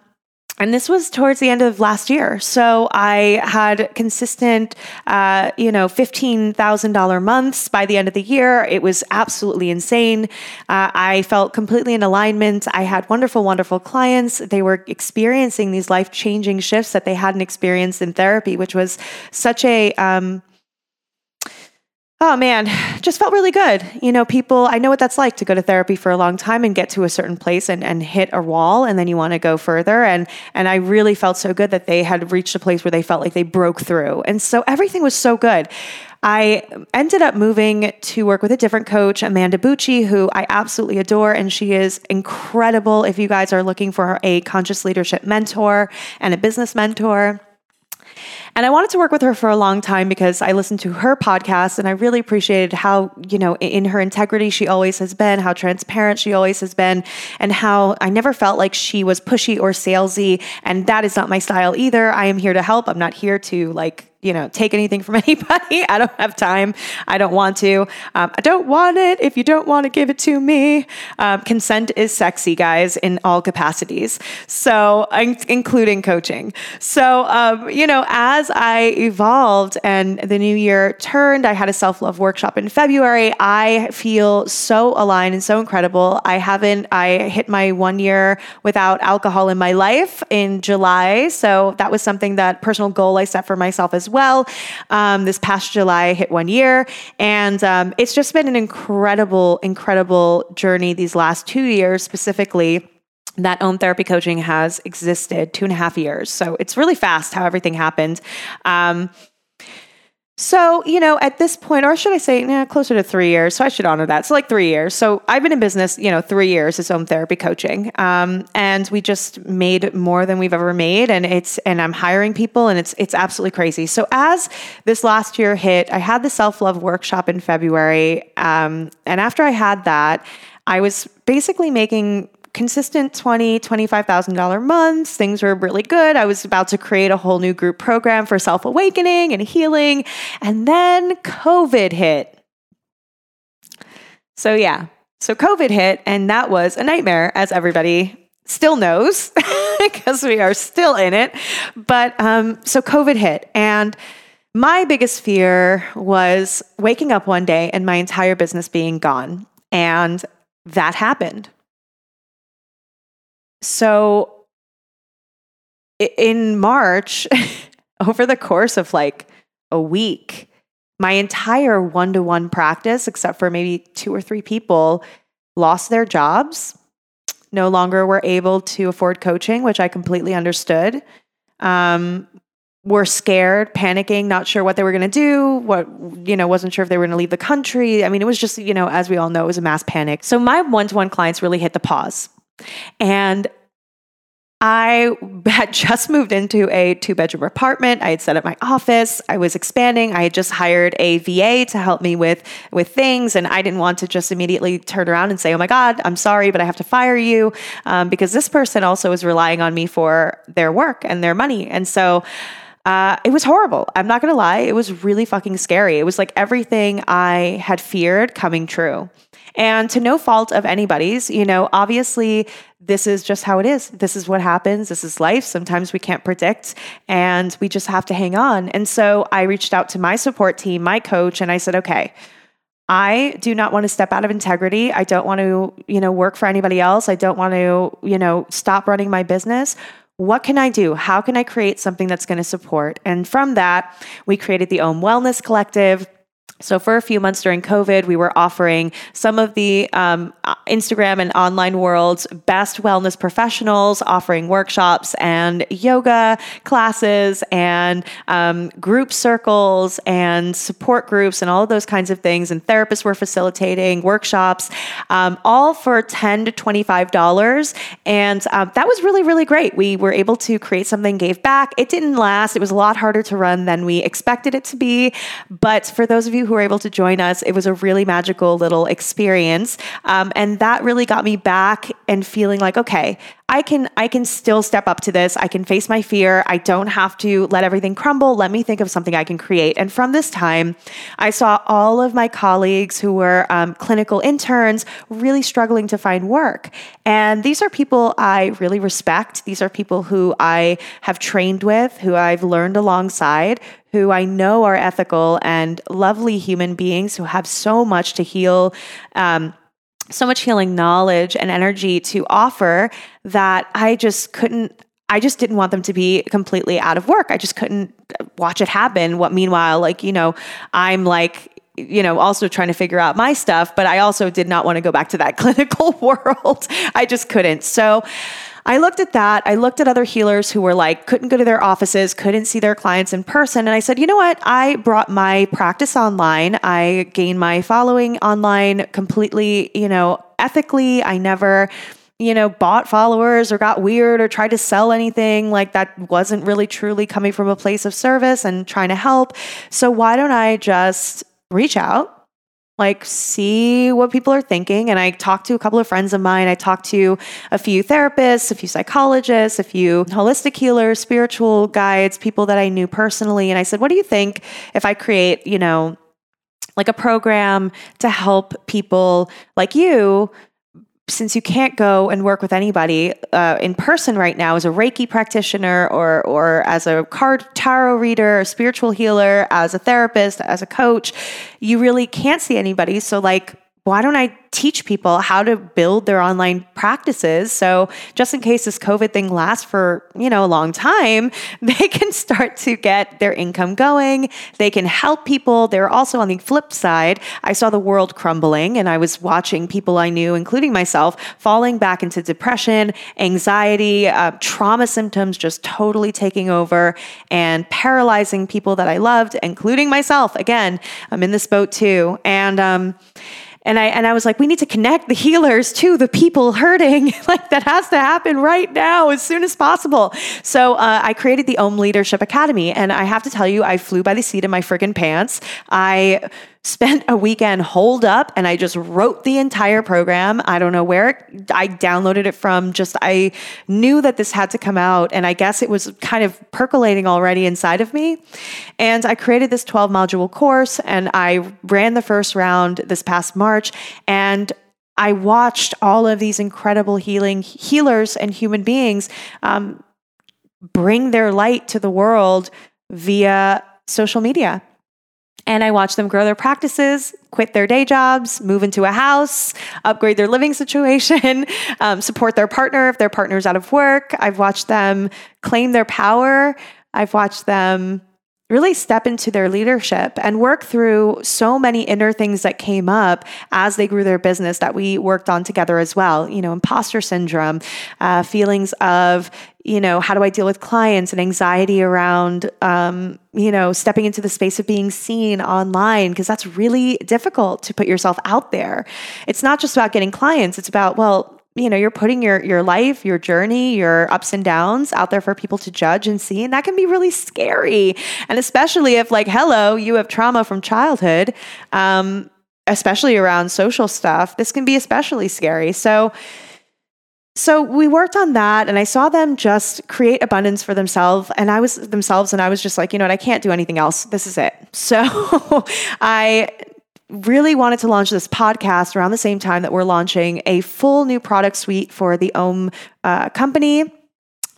and this was towards the end of last year. So I had consistent, uh, you know, $15,000 months by the end of the year. It was absolutely insane. Uh, I felt completely in alignment. I had wonderful, wonderful clients. They were experiencing these life changing shifts that they hadn't experienced in therapy, which was such a, um, oh man, just felt really good. You know, people, I know what that's like to go to therapy for a long time and get to a certain place and, and hit a wall and then you want to go further. And, and I really felt so good that they had reached a place where they felt like they broke through. And so everything was so good. I ended up moving to work with a different coach, Amanda Bucci, who I absolutely adore. And she is incredible if you guys are looking for a conscious leadership mentor and a business mentor. And I wanted to work with her for a long time because I listened to her podcast and I really appreciated how, you know, in her integrity she always has been, how transparent she always has been, and how I never felt like she was pushy or salesy. And that is not my style either. I am here to help. I'm not here to like you know, take anything from anybody. I don't have time. I don't want to. Um, I don't want it. If you don't want to give it to me, um, consent is sexy, guys, in all capacities. So, including coaching. So, um, you know, as I evolved and the new year turned, I had a self love workshop in February. I feel so aligned and so incredible. I haven't, I hit my one year without alcohol in my life in July. So that was something that personal goal I set for myself as well. Um, this past July, hit one year. And um, it's just been an incredible, incredible journey these last two years specifically that OM Therapy Coaching has existed two and a half years. So it's really fast how everything happened. Um, so, you know, at this point, or should I say, yeah, closer to three years. So I should honor that. So, like three years. So I've been in business, you know, three years as OM Therapy Coaching. Um, and we just made more than we've ever made. And it's, and I'm hiring people and it's, it's absolutely crazy. So as this last year hit, I had the self love workshop in February. Um, and after I had that, I was basically making consistent $20, $25,000 months. Things were really good. I was about to create a whole new group program for self awakening and healing. And then COVID hit. So, yeah, so COVID hit, and that was a nightmare, as everybody still knows, because we are still in it. But um, so COVID hit, and my biggest fear was waking up one day and my entire business being gone. And that happened. So in March, over the course of like a week, my entire one to one practice, except for maybe two or three people, lost their jobs, no longer were able to afford coaching, which I completely understood. Um, were scared, panicking, not sure what they were going to do, what, you know, wasn't sure if they were going to leave the country. I mean, it was just, you know, as we all know, it was a mass panic. So my one to one clients really hit the pause. And I had just moved into a two bedroom apartment. I had set up my office. I was expanding. I had just hired a VA to help me with with things, and I didn't want to just immediately turn around and say, "Oh my God, I'm sorry, but I have to fire you," um, because this person also was relying on me for their work and their money, and so. Uh, it was horrible. I'm not going to lie. It was really fucking scary. It was like everything I had feared coming true. And to no fault of anybody's, you know, obviously this is just how it is. This is what happens. This is life. Sometimes we can't predict and we just have to hang on. And so I reached out to my support team, my coach, and I said, okay, I do not want to step out of integrity. I don't want to, you know, work for anybody else. I don't want to, you know, stop running my business. What can I do? How can I create something that's going to support? And from that, we created the OM Wellness Collective so, for a few months during COVID, we were offering some of the um, Instagram and online world's best wellness professionals, offering workshops and yoga classes and um, group circles and support groups and all of those kinds of things. And therapists were facilitating workshops, um, all for 10 to $25. And um, that was really, really great. We were able to create something, gave back. It didn't last, it was a lot harder to run than we expected it to be. But for those of you who who were able to join us. It was a really magical little experience. Um, and that really got me back and feeling like, okay, I can I can still step up to this. I can face my fear. I don't have to let everything crumble. Let me think of something I can create. And from this time, I saw all of my colleagues who were um, clinical interns really struggling to find work. And these are people I really respect. These are people who I have trained with, who I've learned alongside, who I know are ethical and lovely human beings who have so much to heal. Um, so much healing knowledge and energy to offer that I just couldn't I just didn't want them to be completely out of work. I just couldn't watch it happen. What meanwhile, like, you know, I'm like, you know, also trying to figure out my stuff, but I also did not want to go back to that clinical world. I just couldn't. So I looked at that. I looked at other healers who were like, couldn't go to their offices, couldn't see their clients in person. And I said, you know what? I brought my practice online. I gained my following online completely, you know, ethically. I never you know, bought followers or got weird or tried to sell anything. Like that wasn't really truly coming from a place of service and trying to help. So why don't I just reach out? Like see what people are thinking. And i talked to a couple of friends of mine. I talked to a few therapists a few psychologists a few holistic healers spiritual guides people that i knew personally. And i said what do you think if i create you know like a program to help people like you since you can't go and work with anybody uh, in person right now as a Reiki practitioner or or as a card tarot reader, a spiritual healer, as a therapist, as a coach, you really can't see anybody. So like why don't I teach people how to build their online practices? So just in case this COVID thing lasts for, you know, a long time, they can start to get their income going. They can help people. They're also on the flip side. I saw the world crumbling and I was watching people I knew, including myself, falling back into depression, anxiety, uh, trauma symptoms just totally taking over and paralyzing people that I loved, including myself. Again, I'm in this boat too. And, um, and I and I was like, we need to connect the healers to the people hurting. like that has to happen right now, as soon as possible. So uh, I created the Om Leadership Academy, and I have to tell you, I flew by the seat of my friggin' pants. I spent a weekend holed up and I just wrote the entire program. I don't know where I downloaded it from. Just I knew that this had to come out and I guess it was kind of percolating already inside of me. And I created this 12 module course and I ran the first round this past March and I watched all of these incredible healing healers and human beings um, bring their light to the world via social media. And I watch them grow their practices, quit their day jobs, move into a house, upgrade their living situation, um, support their partner if their partner's out of work. I've watched them claim their power. I've watched them really step into their leadership and work through so many inner things that came up as they grew their business that we worked on together as well. You know, imposter syndrome, uh, feelings of, you know, how do I deal with clients and anxiety around, um, you know, stepping into the space of being seen online, because that's really difficult to put yourself out there. It's not just about getting clients, it's about, well, you know you're putting your your life your journey your ups and downs out there for people to judge and see and that can be really scary and especially if like hello you have trauma from childhood um, especially around social stuff this can be especially scary so so we worked on that and I saw them just create abundance for themselves and I was themselves and I was just like, you know what, I can't do anything else. This is it. So I really wanted to launch this podcast around the same time that we're launching a full new product suite for the Om uh, company.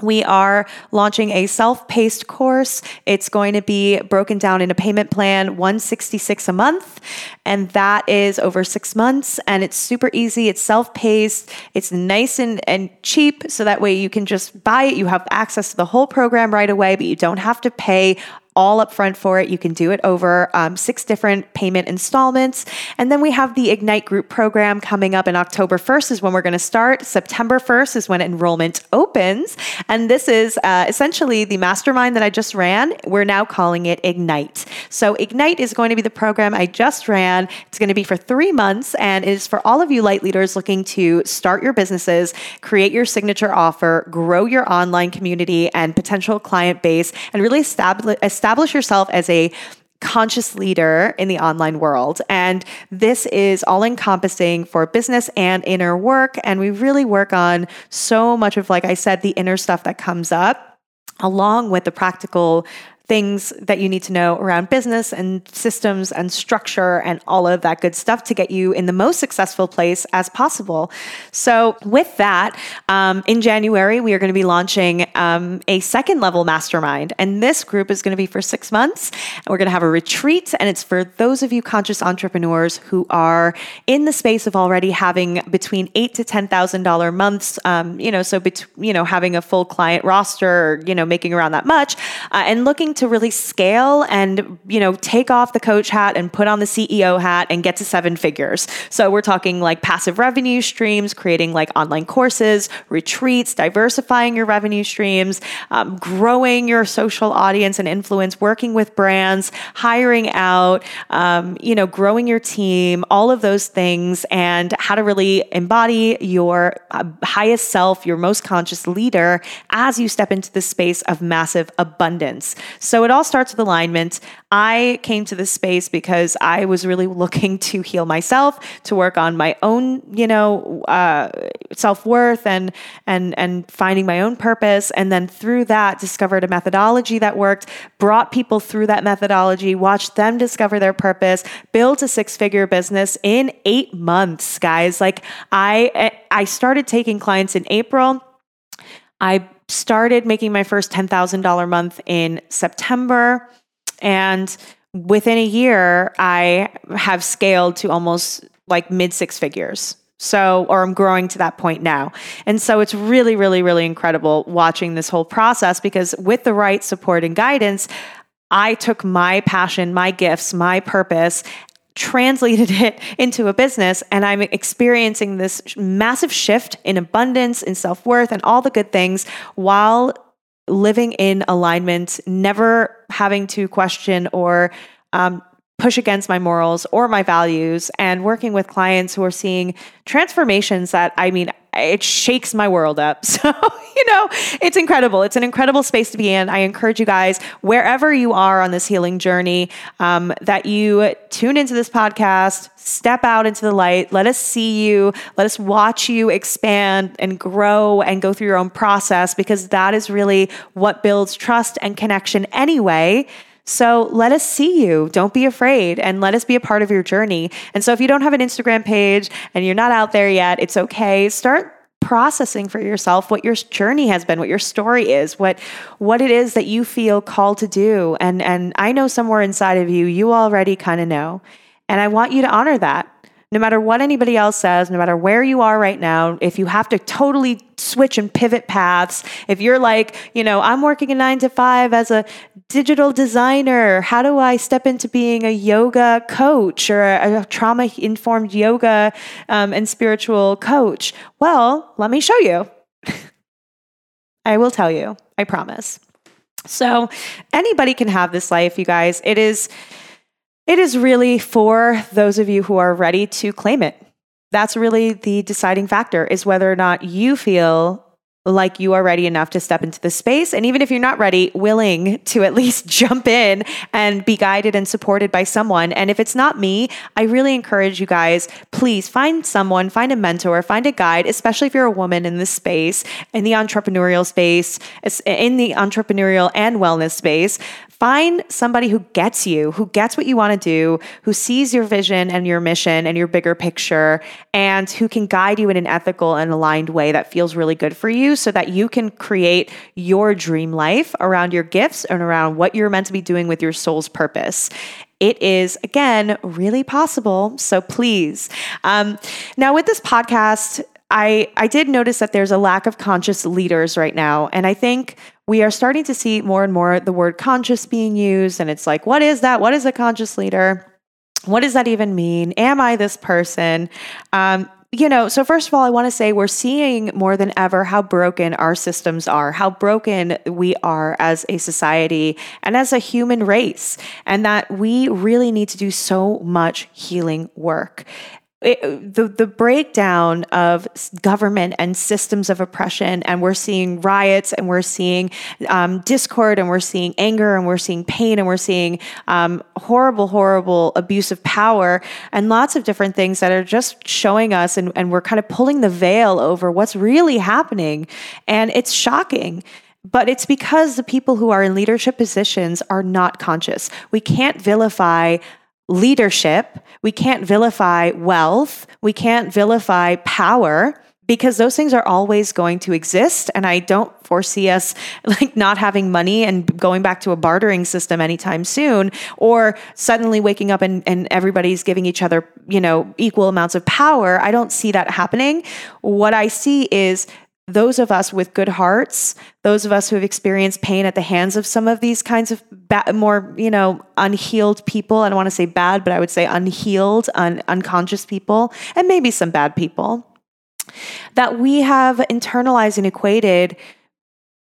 We are launching a self-paced course. It's going to be broken down in a payment plan, 166 a month, and that is over 6 months and it's super easy. It's self-paced. It's nice and and cheap so that way you can just buy it. You have access to the whole program right away, but you don't have to pay all upfront for it. You can do it over um, six different payment installments. And then we have the Ignite Group program coming up in October 1st, is when we're going to start. September 1st is when enrollment opens. And this is uh, essentially the mastermind that I just ran. We're now calling it Ignite. So, Ignite is going to be the program I just ran. It's going to be for three months and it is for all of you light leaders looking to start your businesses, create your signature offer, grow your online community and potential client base, and really establish establish yourself as a conscious leader in the online world. And this is all encompassing for business and inner work. And we really work on so much of, like I said, the inner stuff that comes up along with the practical things that you need to know around business and systems and structure and all of that good stuff to get you in the most successful place as possible. So, with that, um, in January, we are going to be launching um, a second level mastermind. And this group is going to be for six months. We're going to have a retreat. And it's for those of you conscious entrepreneurs who are in the space of already having between eight to $10,000 months, um, you know, so, bet- you know, having a full client roster, or, you know, making around that much uh, and looking to really scale and, you know, take off the coach hat and put on the CEO hat and get to seven figures. So we're talking like passive revenue streams, creating like online courses, retreats, diversifying your revenue streams, um, growing your social audience and influence, working with brands, hiring out, um, you know, growing your team, all of those things, and how to really embody your uh, highest self, your most conscious leader as you step into the space of massive abundance. So it all starts with alignment. I came to this space because I was really looking to heal myself, to work on my own, you know, uh, self worth and and and finding my own purpose. And then through that, discovered a methodology that worked. Brought people through that methodology, watched them discover their purpose, built a six figure business in eight months, guys. Like I I started taking clients in April. I started making my first $10,000 month in September. And within a year, I have scaled to almost like mid six figures. So, or I'm growing to that point now. And so it's really, really, really incredible watching this whole process because with the right support and guidance, I took my passion, my gifts, my purpose, translated it into a business and I'm experiencing this massive shift in abundance, in self worth, and all the good things while living in alignment, never having to question or um, push against my morals or my values, and working with clients who are seeing transformations that I mean, it shakes my world up. So, you know, it's incredible. It's an incredible space to be in. I encourage you guys, wherever you are on this healing journey, um, that you tune into this podcast, step out into the light, let us see you, let us watch you expand and grow and go through your own process, because that is really what builds trust and connection anyway. So let us see you. Don't be afraid and let us be a part of your journey. And so if you don't have an Instagram page and you're not out there yet, it's okay. Start processing for yourself what your journey has been, what your story is, what what it is that you feel called to do. And and I know somewhere inside of you you already kind of know. And I want you to honor that no matter what anybody else says, no matter where you are right now, if you have to totally switch and pivot paths, if you're like, you know, I'm working a nine to five as a digital designer, how do I step into being a yoga coach or a, a trauma informed yoga um, and spiritual coach? Well, let me show you. I will tell you, I promise. So, anybody can have this life, you guys. It is it is really for those of you who are ready to claim it. That's really the deciding factor is whether or not you feel like you are ready enough to step into the space. And even if you're not ready, willing to at least jump in and be guided and supported by someone. And if it's not me, I really encourage you guys, please find someone, find a mentor, find a guide, especially if you're a woman in this space, in the entrepreneurial space, in the entrepreneurial and wellness space. Find somebody who gets you, who gets what you want to do, who sees your vision and your mission and your bigger picture, and who can guide you in an ethical and aligned way that feels really good for you so that you can create your dream life around your gifts and around what you're meant to be doing with your soul's purpose it is again really possible so please um, now with this podcast I, I did notice that there's a lack of conscious leaders right now. And I think we are starting to see more and more the word conscious being used. And it's like, what is that? What is a conscious leader? What does that even mean? Am I this person? Um, you know, so first of all, I want to say we're seeing more than ever how broken our systems are, how broken we are as a society and as a human race, and that we really need to do so much healing work it, the the breakdown of government and systems of oppression, and we're seeing riots, and we're seeing um, discord, and we're seeing anger, and we're seeing pain, and we're seeing um, horrible, horrible abuse of power, and lots of different things that are just showing us, and, and we're kind of pulling the veil over what's really happening, and it's shocking. But it's because the people who are in leadership positions are not conscious. We can't vilify leadership, we can't vilify wealth, we can't vilify power because those things are always going to exist and i don't foresee us like not having money and going back to a bartering system anytime soon or suddenly waking up and, and everybody's giving each other you know equal amounts of power. I don't see that happening. What i see is those of us with good hearts, those of us who have experienced pain at the hands of some of these kinds of ba- more, you know, unhealed people. I don't want to say bad, but I would say unhealed, un- unconscious people, and maybe some bad people, that we have internalized and equated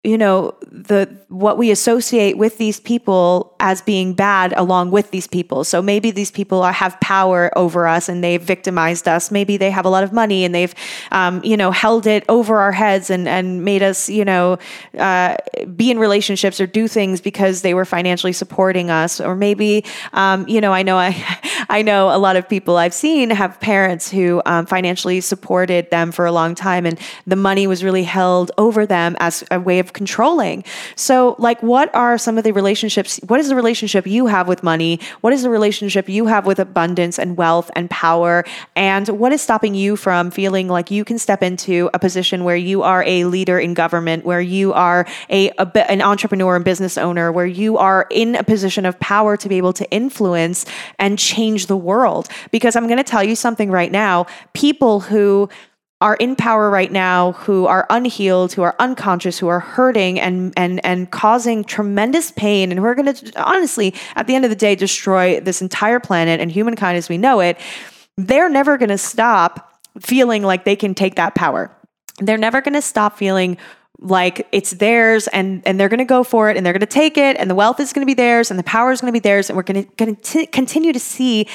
you know the what we associate with these people as being bad along with these people. So maybe these people are, have power over us and they've victimized us. Maybe they have a lot of money and they've um, you know held it over our heads and and made us you know uh, be in relationships or do things because they were financially supporting us. Or maybe um, you know i know i i know a lot of people i've seen have parents who um, financially supported them for a long time and the money was really held over them as a way of controlling. So, like, what are some of the relationships? What is the relationship you have with money? What is the relationship you have with abundance and wealth and power? And what is stopping you from feeling like you can step into a position where you are a leader in government, where you are a, a an entrepreneur and business owner, where you are in a position of power to be able to influence and change the world? Because I'm going to tell you something right now people who are in power right now who are unhealed, who are unconscious, who are hurting and and and causing tremendous pain and who are going to honestly at the end of the day destroy this entire planet and humankind as we know it, they're never going to stop feeling like they can take that power. They're never going to stop feeling like it's theirs and and they're going to go for it and they're going to take it and the wealth is going to be theirs and the power is going to be theirs and we're going to continue to see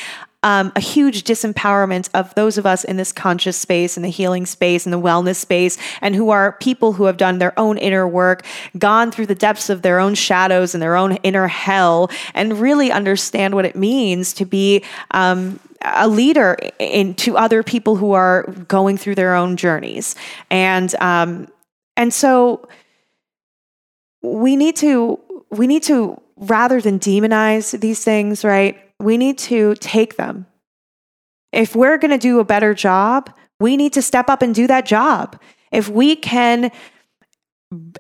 um, a huge disempowerment of those of us in this conscious space, in the healing space, in the wellness space, and who are people who have done their own inner work, gone through the depths of their own shadows and their own inner hell, and really understand what it means to be. Um, a leader in to other people who are going through their own journeys, and um, and so we need to we need to rather than demonize these things, right? We need to take them. If we're going to do a better job, we need to step up and do that job. If we can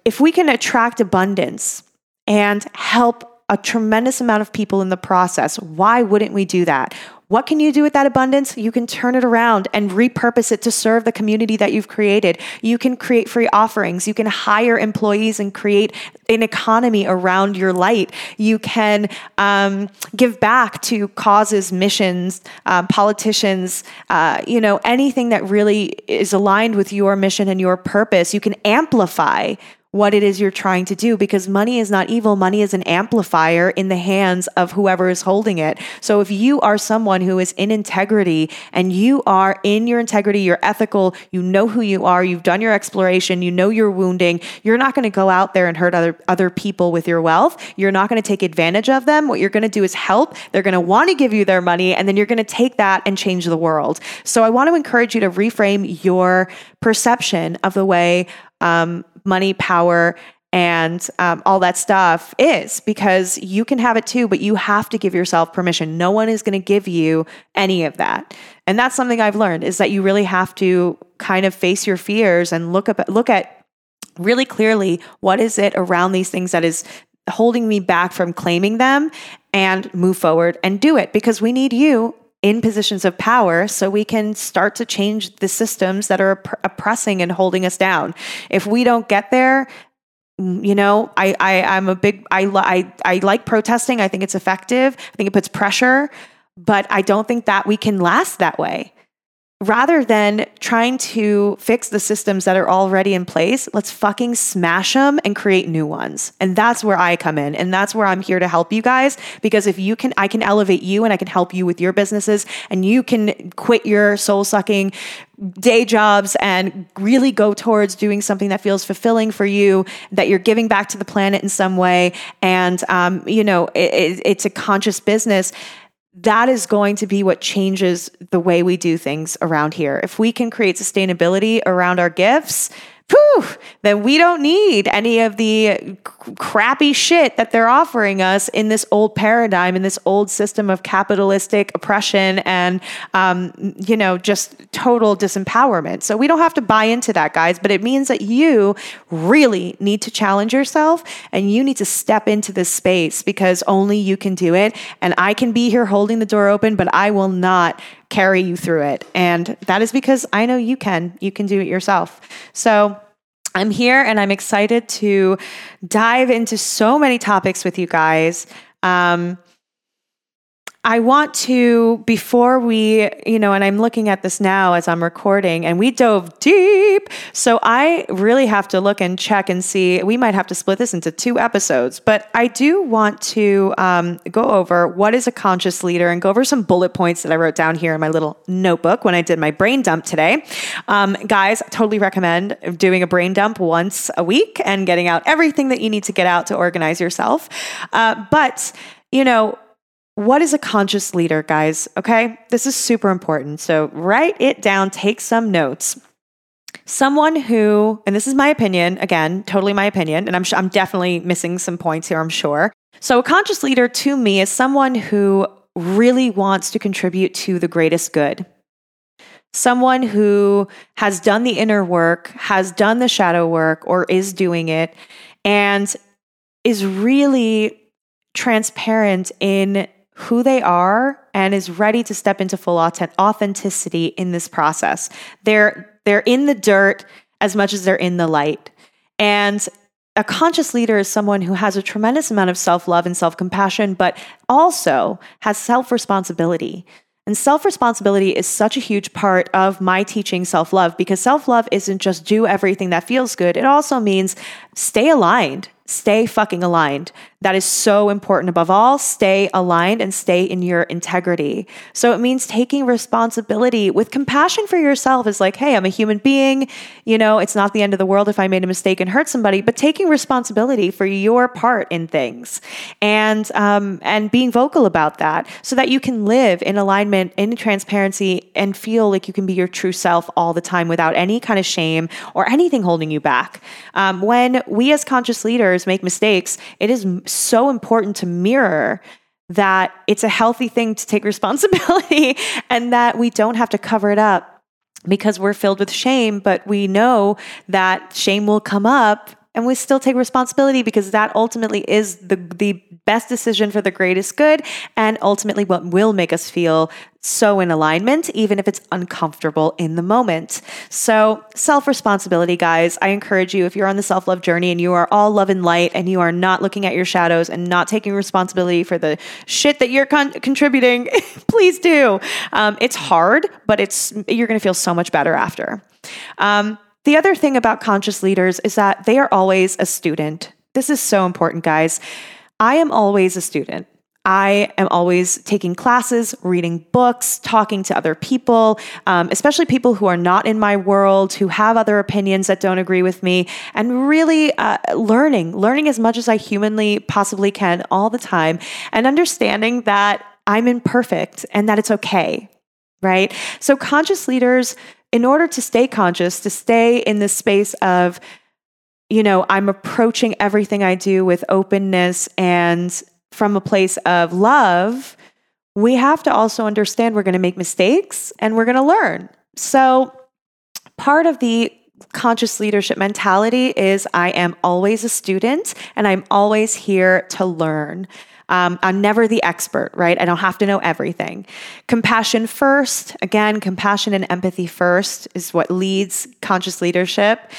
if we can attract abundance and help a tremendous amount of people in the process, why wouldn't we do that? What can you do with that abundance? You can turn it around and repurpose it to serve the community that you've created. You can create free offerings. You can hire employees and create an economy around your light. You can um, give back to causes, missions, um, politicians, uh, you know, anything that really is aligned with your mission and your purpose. You can amplify what it is you're trying to do because money is not evil. Money is an amplifier in the hands of whoever is holding it. So if you are someone who is in integrity and you are in your integrity, you're ethical, you know who you are, you've done your exploration, you know your wounding, you're not going to go out there and hurt other, other people with your wealth. You're not going to take advantage of them. What you're going to do is help. They're going to want to give you their money and then you're going to take that and change the world. So I want to encourage you to reframe your perception of the way um, money, power, and um, all that stuff is because you can have it too, but you have to give yourself permission. No one is going to give you any of that. And that's something I've learned is that you really have to kind of face your fears and look up look at really clearly what is it around these things that is holding me back from claiming them and move forward and do it because we need you in positions of power so we can start to change the systems that are opp- oppressing and holding us down. If we don't get there, mm, you know, I, I I'm a big I, I I like protesting. I think it's effective. I think it puts pressure, but I don't think that we can last that way rather than trying to fix the systems that are already in place, let's fucking smash them and create new ones. And that's where I come in. And that's where I'm here to help you guys. Because if you can, I can elevate you and I can help you with your businesses and you can quit your soul sucking day jobs and really go towards doing something that feels fulfilling for you, that you're giving back to the planet in some way. And, um, you know, it, it's a conscious business that is going to be what changes the way we do things around here. If we can create sustainability around our gifts, whew, then we don't need any of the crappy shit that they're offering us in this old paradigm, in this old system of capitalistic oppression and, um, you know, just total disempowerment. So we don't have to buy into that, guys, but it means that you really need to challenge yourself and you need to step into this space because only you can do it. And I can be here holding the door open, but I will not carry you through it. And that is because I know you can. You can do it yourself. So I'm here and I'm excited to dive into so many topics with you guys. Um, I want to, before we, you know, and I'm looking at this now as I'm recording, and we dove deep. So I really have to look and check and see. We might have to split this into two episodes, but I do want to um, go over what is a conscious leader and go over some bullet points that I wrote down here in my little notebook when I did my brain dump today. Um, guys, I totally recommend doing a brain dump once a week and getting out everything that you need to get out to organize yourself. Uh, but, you know, what is a conscious leader, guys? Okay, this is super important. So write it down, take some notes. Someone who, and this is my opinion, again, totally my opinion, and I'm, I'm definitely missing some points here, I'm sure. So, a conscious leader to me is someone who really wants to contribute to the greatest good. Someone who has done the inner work, has done the shadow work, or is doing it, and is really transparent in who they are and is ready to step into full authenticity in this process. They're they're in the dirt as much as they're in the light. And a conscious leader is someone who has a tremendous amount of self-love and self-compassion but also has self-responsibility. And self responsibility is such a huge part of my teaching self love because self love isn't just do everything that feels good. It also means stay aligned, stay fucking aligned. That is so important. Above all, stay aligned and stay in your integrity. So it means taking responsibility with compassion for yourself is like, hey, I'm a human being. You know, it's not the end of the world if I made a mistake and hurt somebody, but taking responsibility for your part in things and um, and being vocal about that so that you can live in alignment, in transparency, and feel like you can be your true self all the time without any kind of shame or anything holding you back. Um, when we as conscious leaders make mistakes, it is so important to mirror that it's a healthy thing to take responsibility and that we don't have to cover it up because we're filled with shame, but we know that shame will come up and we still take responsibility because that ultimately is the the best decision for the greatest good and ultimately what will make us feel so in alignment even if it's uncomfortable in the moment. So, self-responsibility guys, I encourage you if you're on the self-love journey and you are all love and light and you are not looking at your shadows and not taking responsibility for the shit that you're con- contributing, please do. Um, it's hard, but it's you're going to feel so much better after. Um, the other thing about conscious leaders is that they are always a student. This is so important, guys. I am always a student. I am always taking classes, reading books, talking to other people, um, especially people who are not in my world, who have other opinions that don't agree with me, and really uh, learning, learning as much as I humanly possibly can all the time, and understanding that I'm imperfect and that it's okay, right? So, conscious leaders in order to stay conscious, to stay in this space of, you know, I'm approaching everything I do with openness and from a place of love, we have to also understand we're going to make mistakes and we're going to learn. So, part of the conscious leadership mentality is I am always a student and I'm always here to learn. Um, I'm never the expert, right? I don't have to know everything. Compassion first, again, compassion and empathy first is what leads conscious leadership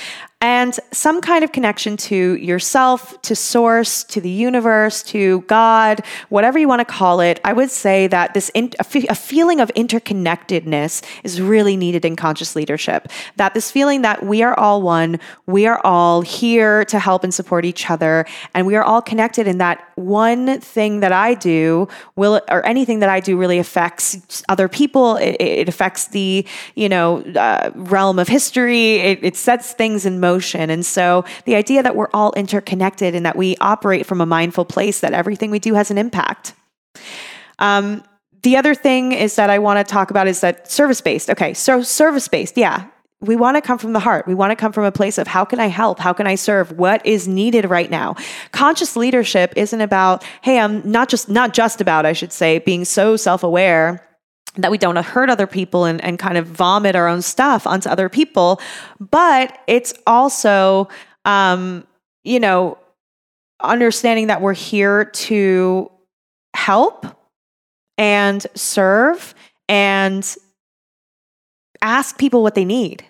and some kind of connection to yourself, to source, to the universe, to God, whatever you want to call it. I would say that this in, a, f- a feeling of interconnectedness is really needed in conscious leadership. That this feeling that we are all one, we are all here to help and support each other, and we are all connected. In that one thing that I do will, or anything that I do, really affects other people. It, it affects the you know uh, realm of history. It, it sets things in motion. And so the idea that we're all interconnected and that we operate from a mindful place, that everything we do has an impact. Um, the other thing is that I want to talk about is that service based. Okay, so service based, yeah. We want to come from the heart. We want to come from a place of how can I help? How can I serve? What is needed right now? Conscious leadership isn't about, hey, I'm not just not just about, I should say, being so self-aware that we don't hurt other people and, and kind of vomit our own stuff onto other people. But it's also, um, you know, understanding that we're here to help and serve and ask people what they need.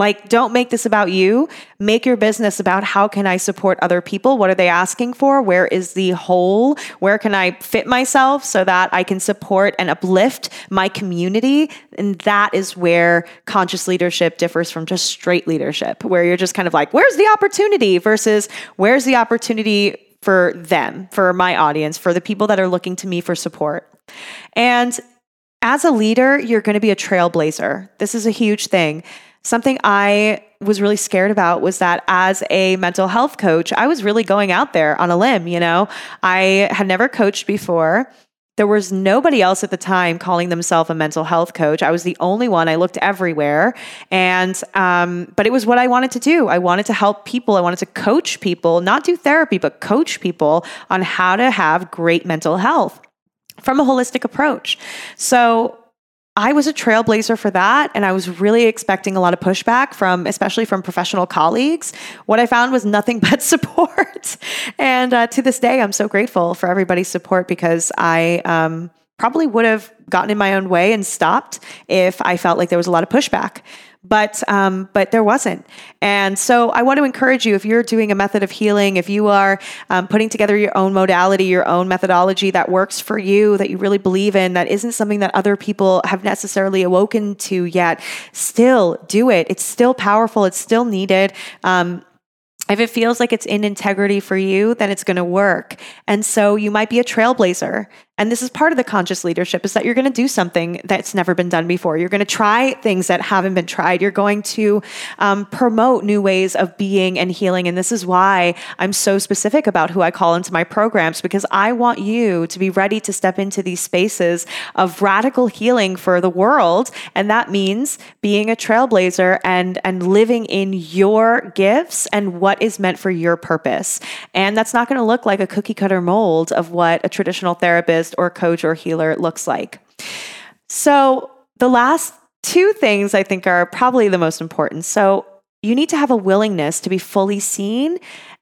Like, don't make this about you. Make your business about how can I support other people? What are they asking for? Where is the hole? Where can I fit myself so that I can support and uplift my community? And that is where conscious leadership differs from just straight leadership, where you're just kind of like, where's the opportunity versus where's the opportunity for them, for my audience, for the people that are looking to me for support. And as a leader, you're going to be a trailblazer. This is a huge thing. Something I was really scared about was that as a mental health coach, I was really going out there on a limb. You know, I had never coached before. There was nobody else at the time calling themselves a mental health coach. I was the only one. I looked everywhere, and um, but it was what I wanted to do. I wanted to help people. I wanted to coach people, not do therapy, but coach people on how to have great mental health from a holistic approach. So I was a trailblazer for that. And I was really expecting a lot of pushback from, especially from professional colleagues. What I found was nothing but support. and uh, to this day, I'm so grateful for everybody's support because I um, probably would have gotten in my own way and stopped if I felt like there was a lot of pushback but um, but there wasn't. And so I want to encourage you if you're doing a method of healing, if you are um, putting together your own modality, your own methodology that works for you, that you really believe in, that isn't something that other people have necessarily awoken to yet, still do it. It's still powerful. It's still needed. Um, if it feels like it's in integrity for you, then it's going to work. And so you might be a trailblazer and this is part of the conscious leadership is that you're going to do something that's never been done before. You're going to try things that haven't been tried. You're going to um, promote new ways of being and healing. And this is why I'm so specific about who I call into my programs because I want you to be ready to step into these spaces of radical healing for the world. And that means being a trailblazer and, and living in your gifts and what is meant for your purpose. And that's not going to look like a cookie cutter mold of what a traditional therapist therapist or coach or healer looks like. So, the last two things I think are probably the most important. So, you need to have a willingness to be fully seen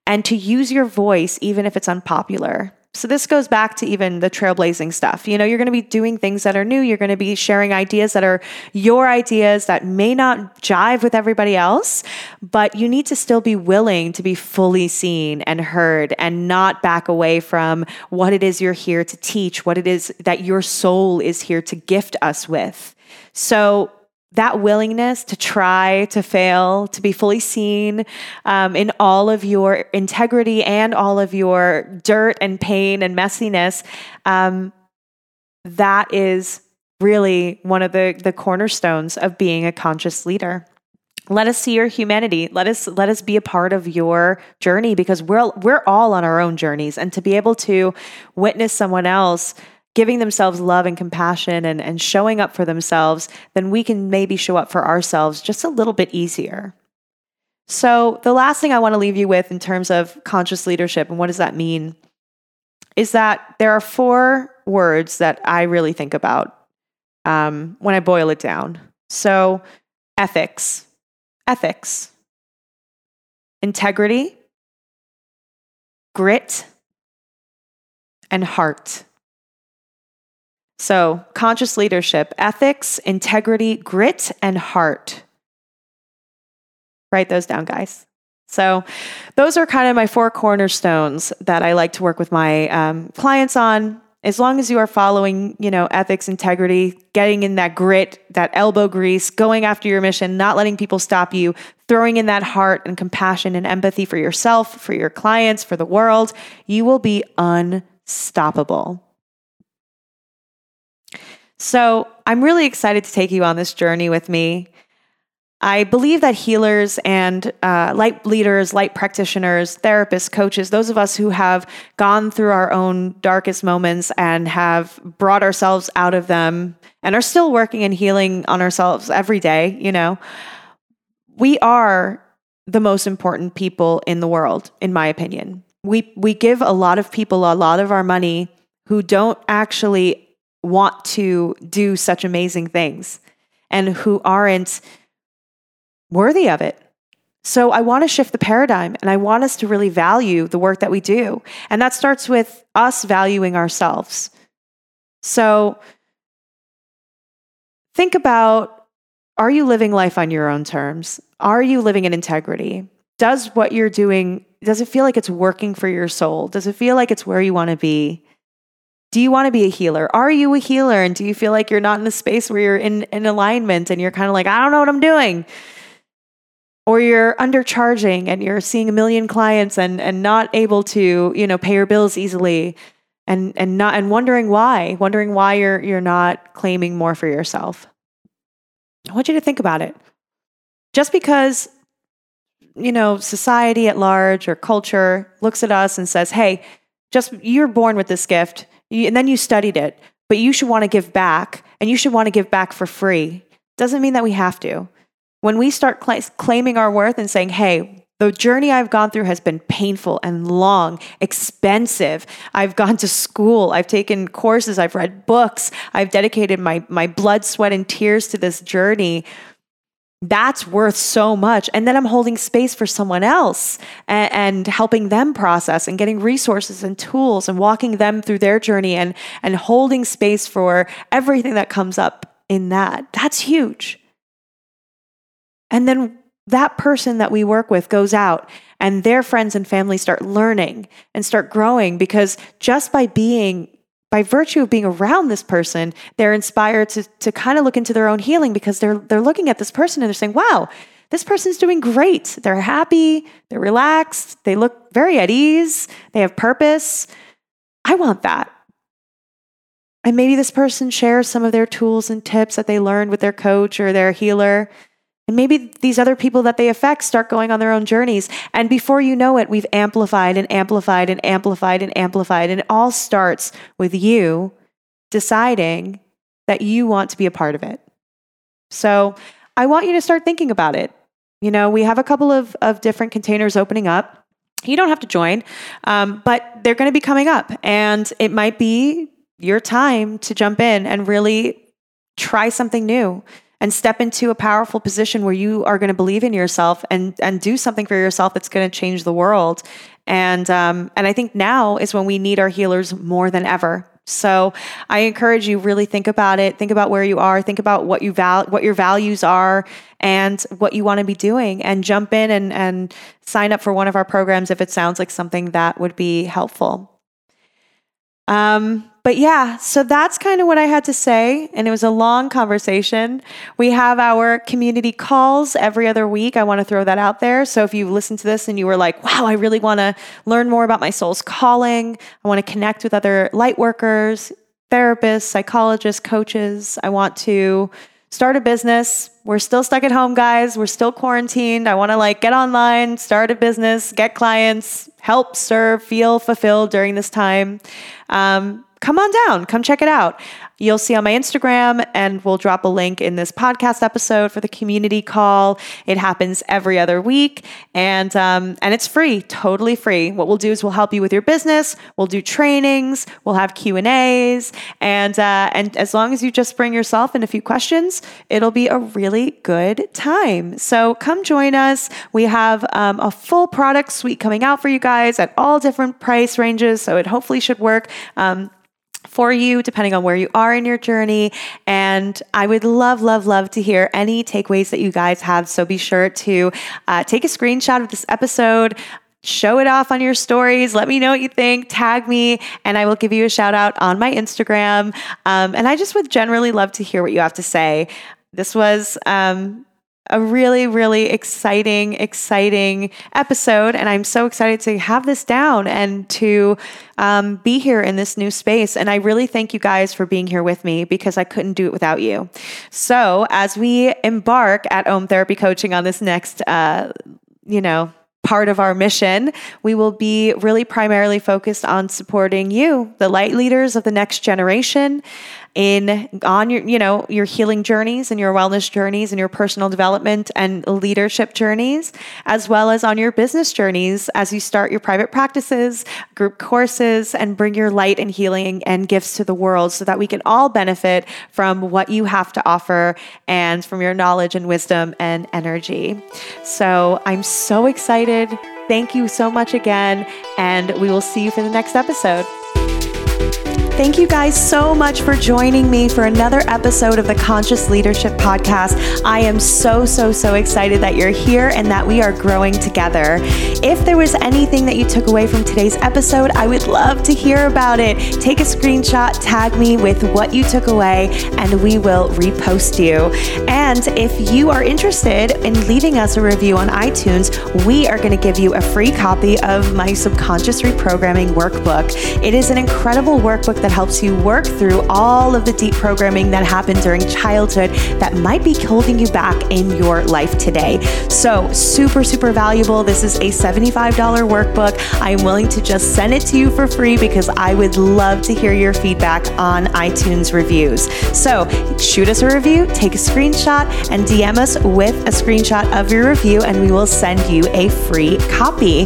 and to use your voice, even if it's unpopular. So this goes back to even the trailblazing stuff. You know, you're going to be doing things that are new. You're going to be sharing ideas that are your ideas that may not jive with everybody else, but you need to still be willing to be fully seen and heard and not back away from what it is you're here to teach, what it is that your soul is here to gift us with. So that willingness to try, to fail, to be fully seen um, in all of your integrity and all of your dirt and pain and messiness, um, that is really one of the, the cornerstones of being a conscious leader. Let us see your humanity. Let us let us be a part of your journey because we're we're all on our own journeys, and to be able to witness someone else giving themselves love and compassion and, and showing up for themselves, then we can maybe show up for ourselves just a little bit easier. So, the last thing I want to leave you with in terms of conscious leadership and what does that mean is that there are four words that I really think about um, when I boil it down. So, ethics, ethics, integrity, grit, and heart. So, conscious leadership, ethics, integrity, grit, and heart. Write those down, guys. So, those are kind of my four cornerstones that I like to work with my um, clients on. As long as you are following, you know, ethics, integrity, getting in that grit, that elbow grease, going after your mission, not letting people stop you, throwing in that heart and compassion and empathy for yourself, for your clients, for the world, you will be unstoppable. So I'm really excited to take you on this journey with me. I believe that healers and uh, light leaders, light practitioners, therapists, coaches, those of us who have gone through our own darkest moments and have brought ourselves out of them and are still working and healing on ourselves every day, you know, we are the most important people in the world, in my opinion. We, we give a lot of people a lot of our money who don't actually want to do such amazing things and who aren't worthy of it. So I want to shift the paradigm and I want us to really value the work that we do. And that starts with us valuing ourselves. So think about are you living life on your own terms? Are you living in integrity? Does what you're doing, does it feel like it's working for your soul? Does it feel like it's where you want to be? Do you want to be a healer? Are you a healer? And do you feel like you're not in a space where you're in, in alignment and you're kind of like, I don't know what I'm doing? Or you're undercharging and you're seeing a million clients and, and not able to, you know, pay your bills easily and, and not and wondering why, wondering why you're you're not claiming more for yourself. I want you to think about it. Just because you know, society at large or culture looks at us and says, "Hey, just you're born with this gift and then you studied it, but you should want to give back and you should want to give back for free. Doesn't mean that we have to. When we start cl- claiming our worth and saying, hey, the journey I've gone through has been painful and long, expensive. I've gone to school, I've taken courses, I've read books, I've dedicated my, my blood, sweat, and tears to this journey that's worth so much. And then I'm holding space for someone else and, and, helping them process and getting resources and tools and walking them through their journey and, and holding space for everything that comes up in that. That's huge. And then that person that we work with goes out and their friends and family start learning and start growing because just by being by virtue of being around this person, they're inspired to, to kind of look into their own healing because they're, they're looking at this person and they're saying, wow, this person's doing great. They're happy, they're relaxed, they look very at ease, they have purpose. I want that. And maybe this person shares some of their tools and tips that they learned with their coach or their healer. And maybe these other people that they affect start going on their own journeys. And before you know it, we've amplified and amplified and amplified and amplified. And it all starts with you deciding that you want to be a part of it. So I want you to start thinking about it. You know, we have a couple of, of different containers opening up. You don't have to join, um, but they're going to be coming up. And it might be your time to jump in and really try something new and step into a powerful position where you are going to believe in yourself and and do something for yourself that's going to change the world. And um, and I think now is when we need our healers more than ever. So I encourage you really think about it. Think about where you are. Think about what you val- what your values are and what you want to be doing, and jump in and and sign up for one of our programs if it sounds like something that would be helpful. Um, but yeah, so that's kind of what I had to say. And it was a long conversation. We have our community calls every other week. I want to throw that out there. So if you listen to this and you were like, wow, I really want to learn more about my soul's calling, I want to connect with other light workers, therapists, psychologists, coaches, I want to start a business. We're still stuck at home, guys. We're still quarantined. I want to like get online, start a business, get clients, help serve, feel fulfilled during this time. Um, come on down, come check it out. You'll see on my Instagram, and we'll drop a link in this podcast episode for the community call. It happens every other week, and um, and it's free, totally free. What we'll do is we'll help you with your business. We'll do trainings. We'll have Q and A's, and uh, and as long as you just bring yourself and a few questions, it'll be a really good time. So come join us. We have um, a full product suite coming out for you guys at all different price ranges, so it hopefully should work. Um, for you, depending on where you are in your journey. And I would love, love, love to hear any takeaways that you guys have. So be sure to uh, take a screenshot of this episode. Show it off on your stories. Let me know what you think. Tag me, and I will give you a shout out on my Instagram. Um, and I just would generally love to hear what you have to say. This was um, a really, really exciting, exciting episode. And I'm so excited to have this down and to um, be here in this new space. And I really thank you guys for being here with me because I couldn't do it without you. So, as we embark at Om Therapy Coaching on this next, uh, you know, part of our mission, we will be really primarily focused on supporting you, the light leaders of the next generation, in on your you know your healing journeys and your wellness journeys and your personal development and leadership journeys as well as on your business journeys as you start your private practices group courses and bring your light and healing and gifts to the world so that we can all benefit from what you have to offer and from your knowledge and wisdom and energy. So i'm so excited. Thank you so much again and we will see you for the next episode Thank you guys so much for joining me for another episode of the Conscious Leadership Podcast. I am so, so, so excited that you're here and that we are growing together. If there was anything that you took away from today's episode, I would love to hear about it. Take a screenshot, tag me with what you took away, and we will repost you. And if you are interested in leaving us a review on iTunes, we are going to give you a free copy of my subconscious reprogramming workbook. It is an incredible workbook that helps you work through all of the deep programming that happened during childhood that might be holding you back in your life today. So, super, super valuable. This is a $75 workbook. I am willing to just send it to you for free because I would love to hear your feedback on iTunes reviews. So, shoot us a review, take a screenshot, and DM us with a screenshot of your review, and we will send you a free copy.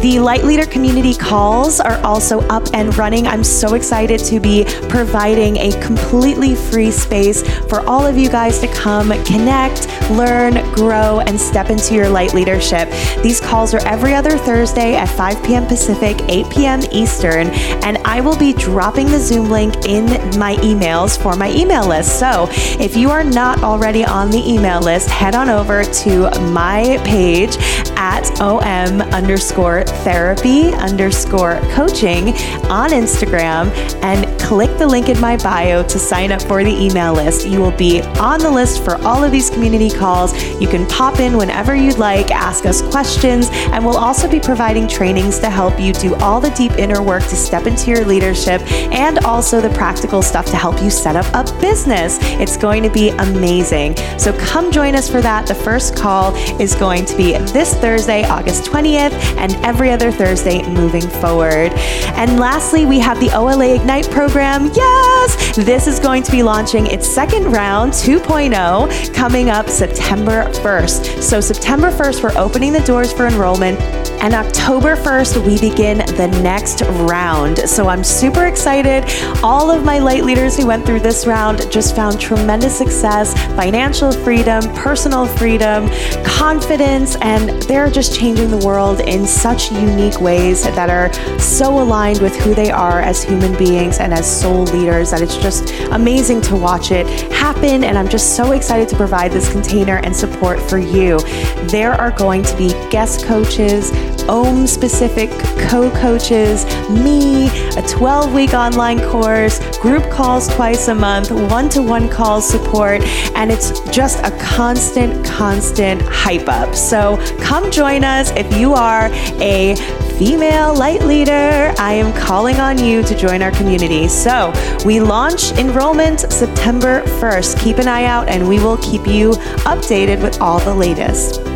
The Light Leader community calls are also up and running. I'm so excited to be providing a completely free space for all of you guys to come connect, learn, grow, and step into your light leadership. These calls are every other Thursday at 5 p.m. Pacific, 8 p.m. Eastern, and I will be dropping the Zoom link in my emails for my email list. So if you are not already on the email list, head on over to my page at om underscore therapy underscore coaching on Instagram and click the link in my bio to sign up for the email list. You will be on the list for all of these community calls. You can pop in whenever you'd like, ask us questions, and we'll also be providing trainings to help you do all the deep inner work to step into your leadership and also the practical stuff to help you set up a business. It's going to be amazing. So come join us for that. The first call is going to be this Thursday, August 20th, and every other Thursday moving forward. And lastly, we have the OLA Ignite program. Yes! This is going to be launching its second round 2.0 coming up September 1st. So, September 1st, we're opening the doors for enrollment. And October 1st, we begin the next round. So I'm super excited. All of my light leaders who went through this round just found tremendous success, financial freedom, personal freedom, confidence, and they're just changing the world in such unique ways that are so aligned with who they are as human beings and as soul leaders that it's just amazing to watch it happen. And I'm just so excited to provide this container and support for you. There are going to be guest coaches, OM specific co coaches, me, a 12 week online course, group calls twice a month, one to one call support, and it's just a constant, constant hype up. So come join us if you are a female light leader. I am calling on you to join our community. So we launch enrollment September 1st. Keep an eye out and we will keep you updated with all the latest.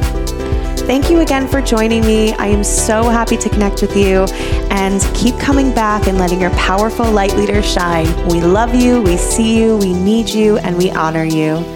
Thank you again for joining me. I am so happy to connect with you and keep coming back and letting your powerful light leader shine. We love you, we see you, we need you, and we honor you.